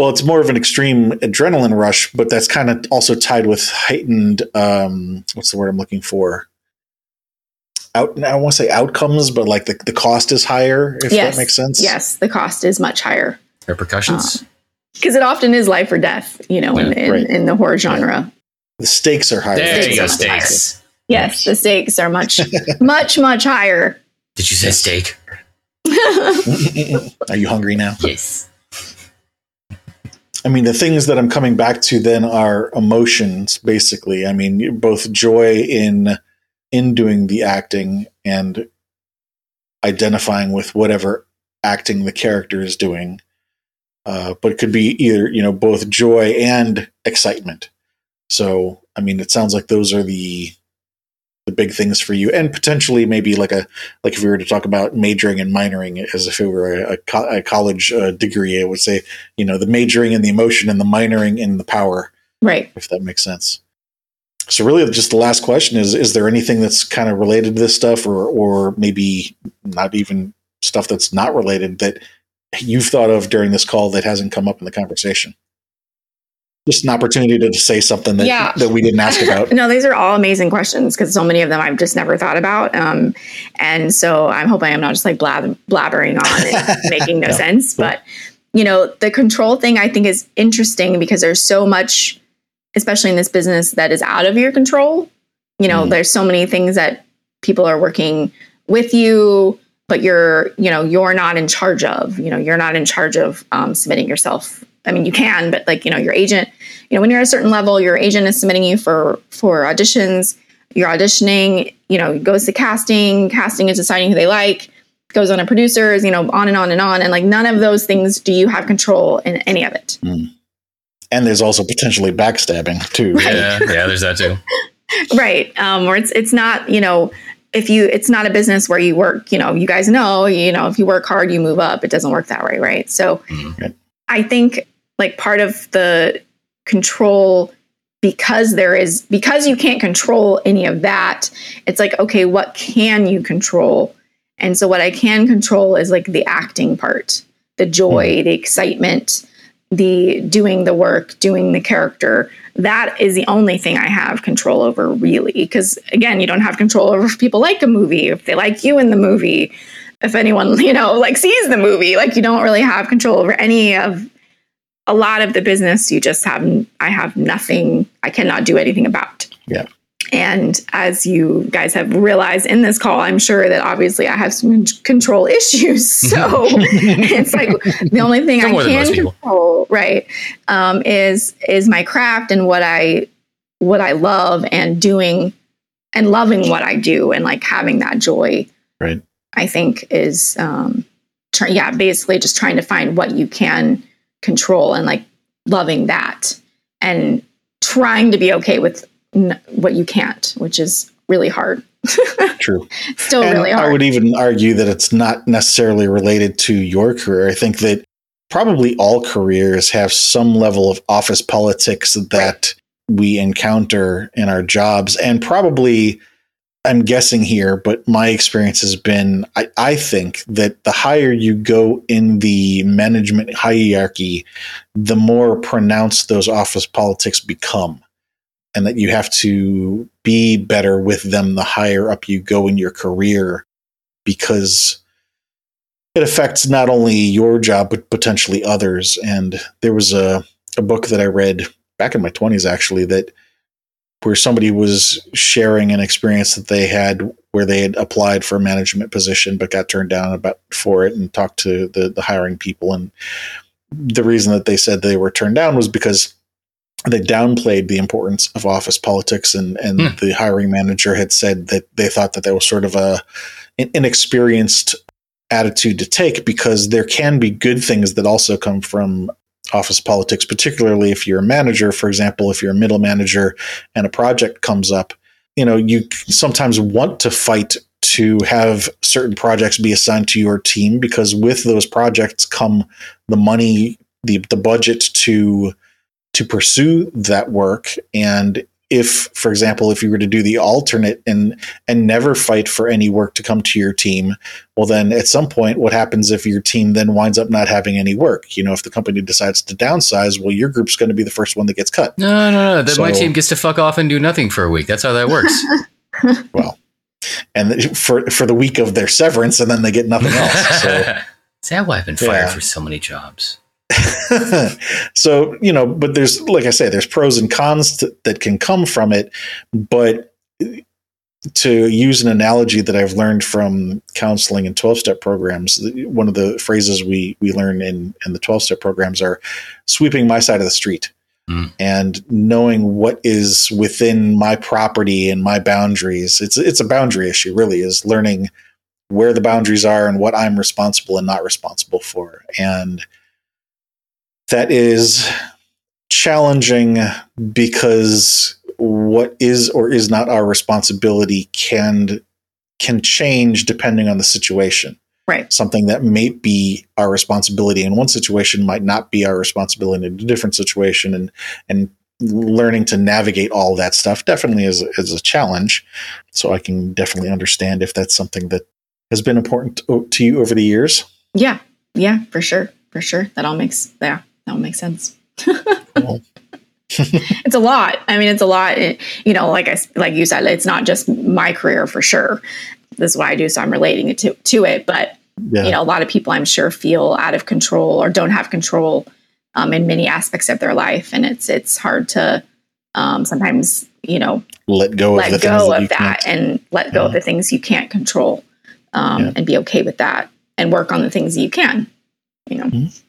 Well, it's more of an extreme adrenaline rush, but that's kind of also tied with heightened. Um, what's the word I'm looking for? Out. I don't want to say outcomes, but like the, the cost is higher. If Yes. that makes sense. yes, the cost is much higher Repercussions. because it often is life or death, you know, in, Yeah, in, right. in the horror genre. The stakes are higher. there stakes you go, are much higher. steaks. Yes, the stakes are much, much, much higher. Did you say steak? Are you hungry now? Yes. I mean, the things that I'm coming back to then are emotions, basically. I mean, both joy in in doing the acting and identifying with whatever acting the character is doing. Uh, but it could be either, you know, both joy and excitement. So, I mean, it sounds like those are the big things for you, and potentially maybe like a like if we were to talk about majoring and minoring as if it were a, a, a college uh, degree, I would say you know the majoring in the emotion and the minoring in the power Right. if that makes sense so really just the last question is is there anything that's kind of related to this stuff or or maybe not even stuff that's not related that you've thought of during this call that hasn't come up in the conversation just an opportunity to say something that Yeah. that we didn't ask about No, these are all amazing questions because so many of them I've just never thought about. Um, and so I'm hoping I'm not just like blab- blabbering on and making no No. sense. But, you know, the control thing I think is interesting because there's so much, especially in this business, that is out of your control. You know, Mhm. there's so many things that people are working with you, but you're, you know, you're not in charge of, you know, you're not in charge of um, submitting yourself. I mean, you can, but like, you know, your agent, you know, when you're at a certain level, your agent is submitting you for for auditions. You're auditioning. You know, goes to casting. Casting is deciding who they like. Goes on to producers. You know, on and on and on. And like none of those things do you have control in any of it. and there's also potentially backstabbing too Yeah, yeah, there's that too. right um or it's it's not you know if you it's not a business where you work you know you guys know you know if you work hard you move up it doesn't work that way right so Mhm. I think like part of the control because there is because you can't control any of that it's like okay what can you control? And so what i can control is like the acting part the joy hmm. the excitement the doing the work doing the character. That is the only thing i have control over really because again you don't have control over if people like a movie if they like you in the movie if anyone you know like sees the movie like you don't really have control over any of a lot of the business you just have i have nothing i cannot do anything about Yeah. and as you guys have realized in this call i'm sure that obviously i have some control issues so it's like the only thing No i more than most can control right um, is is my craft and what i what i love and doing and loving what i do and like having that joy Right. i think is um try, yeah basically just trying to find what you can control and like loving that and trying to be okay with n- what you can't which is really hard true still and really hard. I would even argue that it's not necessarily related to your career. I think that probably all careers have some level of office politics that we encounter in our jobs. And probably, I'm guessing here, but my experience has been I, I think that the higher you go in the management hierarchy, the more pronounced those office politics become and that you have to be better with them the higher up you go in your career because it affects not only your job but potentially others. And there was a, a book that i read back in my 20s actually that where somebody was sharing an experience that they had where they had applied for a management position but got turned down about for it and talked to the, the hiring people and the reason that they said they were turned down was because they downplayed the importance of office politics and and Hmm. the hiring manager had said that they thought that that was sort of a an inexperienced attitude to take because there can be good things that also come from office politics, particularly if you're a manager, for example, if you're a middle manager and a project comes up, you know, you sometimes want to fight to have certain projects be assigned to your team because with those projects come the money, the the budget to to pursue that work. And if for example if you were to do the alternate and and never fight for any work to come to your team well then at some point what happens if your team then winds up not having any work you know if the company decides to downsize well your group's going to be the first one that gets cut no no no then so, my team gets to fuck off and do nothing for a week that's how that works well and for for the week of their severance and then they get nothing else so Is that why I've been fired yeah. for so many jobs? so you know but there's like i say there's pros and cons to, that can come from it but to use an analogy that i've learned from counseling and 12-step programs one of the phrases we we learn in in the 12-step programs are sweeping my side of the street mm. and knowing what is within my property and my boundaries it's it's a boundary issue really is learning where the boundaries are and what i'm responsible and not responsible for and that is challenging because what is or is not our responsibility can can change depending on the situation. Right. Something that may be our responsibility in one situation might not be our responsibility in a different situation and and learning to navigate all that stuff definitely is, is a challenge. So I can definitely understand if that's something that has been important to you over the years. Yeah. Yeah, for sure. For sure. That all makes yeah, that would make sense. it's a lot. I mean, it's a lot. It, you know, like I like you said, it's not just my career for sure. This is what I do, so I'm relating it to to it. But yeah. you know, a lot of people I'm sure feel out of control or don't have control um, in many aspects of their life, and it's it's hard to um, sometimes you know let go let of go that of that and let go yeah. of the things you can't control um, yeah. and be okay with that and work on the things you can. You know. Mm-hmm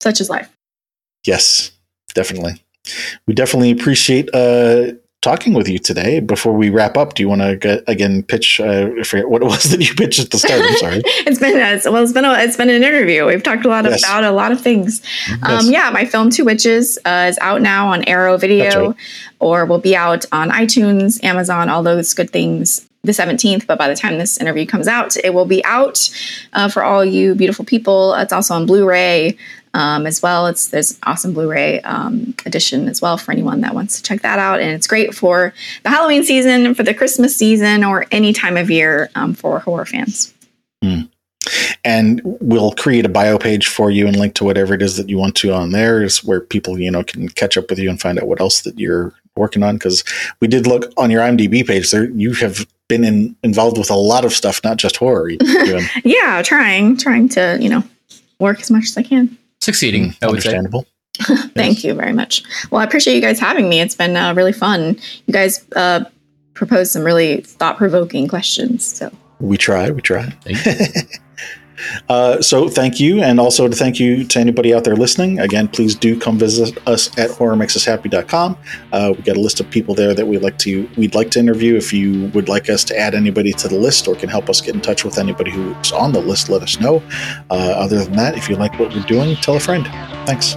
such is life. Yes, definitely. We definitely appreciate uh, talking with you today. Before we wrap up, do you want to again pitch? Uh, I forget what it was that you pitched at the start. I'm sorry. it's been uh, well, it's been a, it's been an interview. We've talked a lot yes. about a lot of things. Yes. Um, yeah, my film Two Witches uh, is out now on Arrow Video, right. or will be out on iTunes, Amazon, all those good things the 17th, but by the time this interview comes out, it will be out uh, for all you beautiful people. It's also on Blu ray um, as well. It's there's awesome Blu-ray um, edition as well for anyone that wants to check that out, and it's great for the Halloween season, for the Christmas season, or any time of year um, for horror fans. Mm. And we'll create a bio page for you and link to whatever it is that you want to on there, is where people you know can catch up with you and find out what else that you're working on. Because we did look on your IMDb page there, you have been in, involved with a lot of stuff, not just horror. yeah, trying, trying to you know work as much as I can succeeding. Mm, understandable. Thank yes. you very much. Well, I appreciate you guys having me. It's been uh, really fun. You guys uh, proposed some really thought provoking questions. So we try. We try. Uh, so thank you, and also to thank you to anybody out there listening. Again, please do come visit us at horrormakesushappy.com. Uh, we got a list of people there that we'd like to we'd like to interview. If you would like us to add anybody to the list or can help us get in touch with anybody who's on the list, let us know. Uh, other than that, if you like what we're doing, tell a friend. Thanks.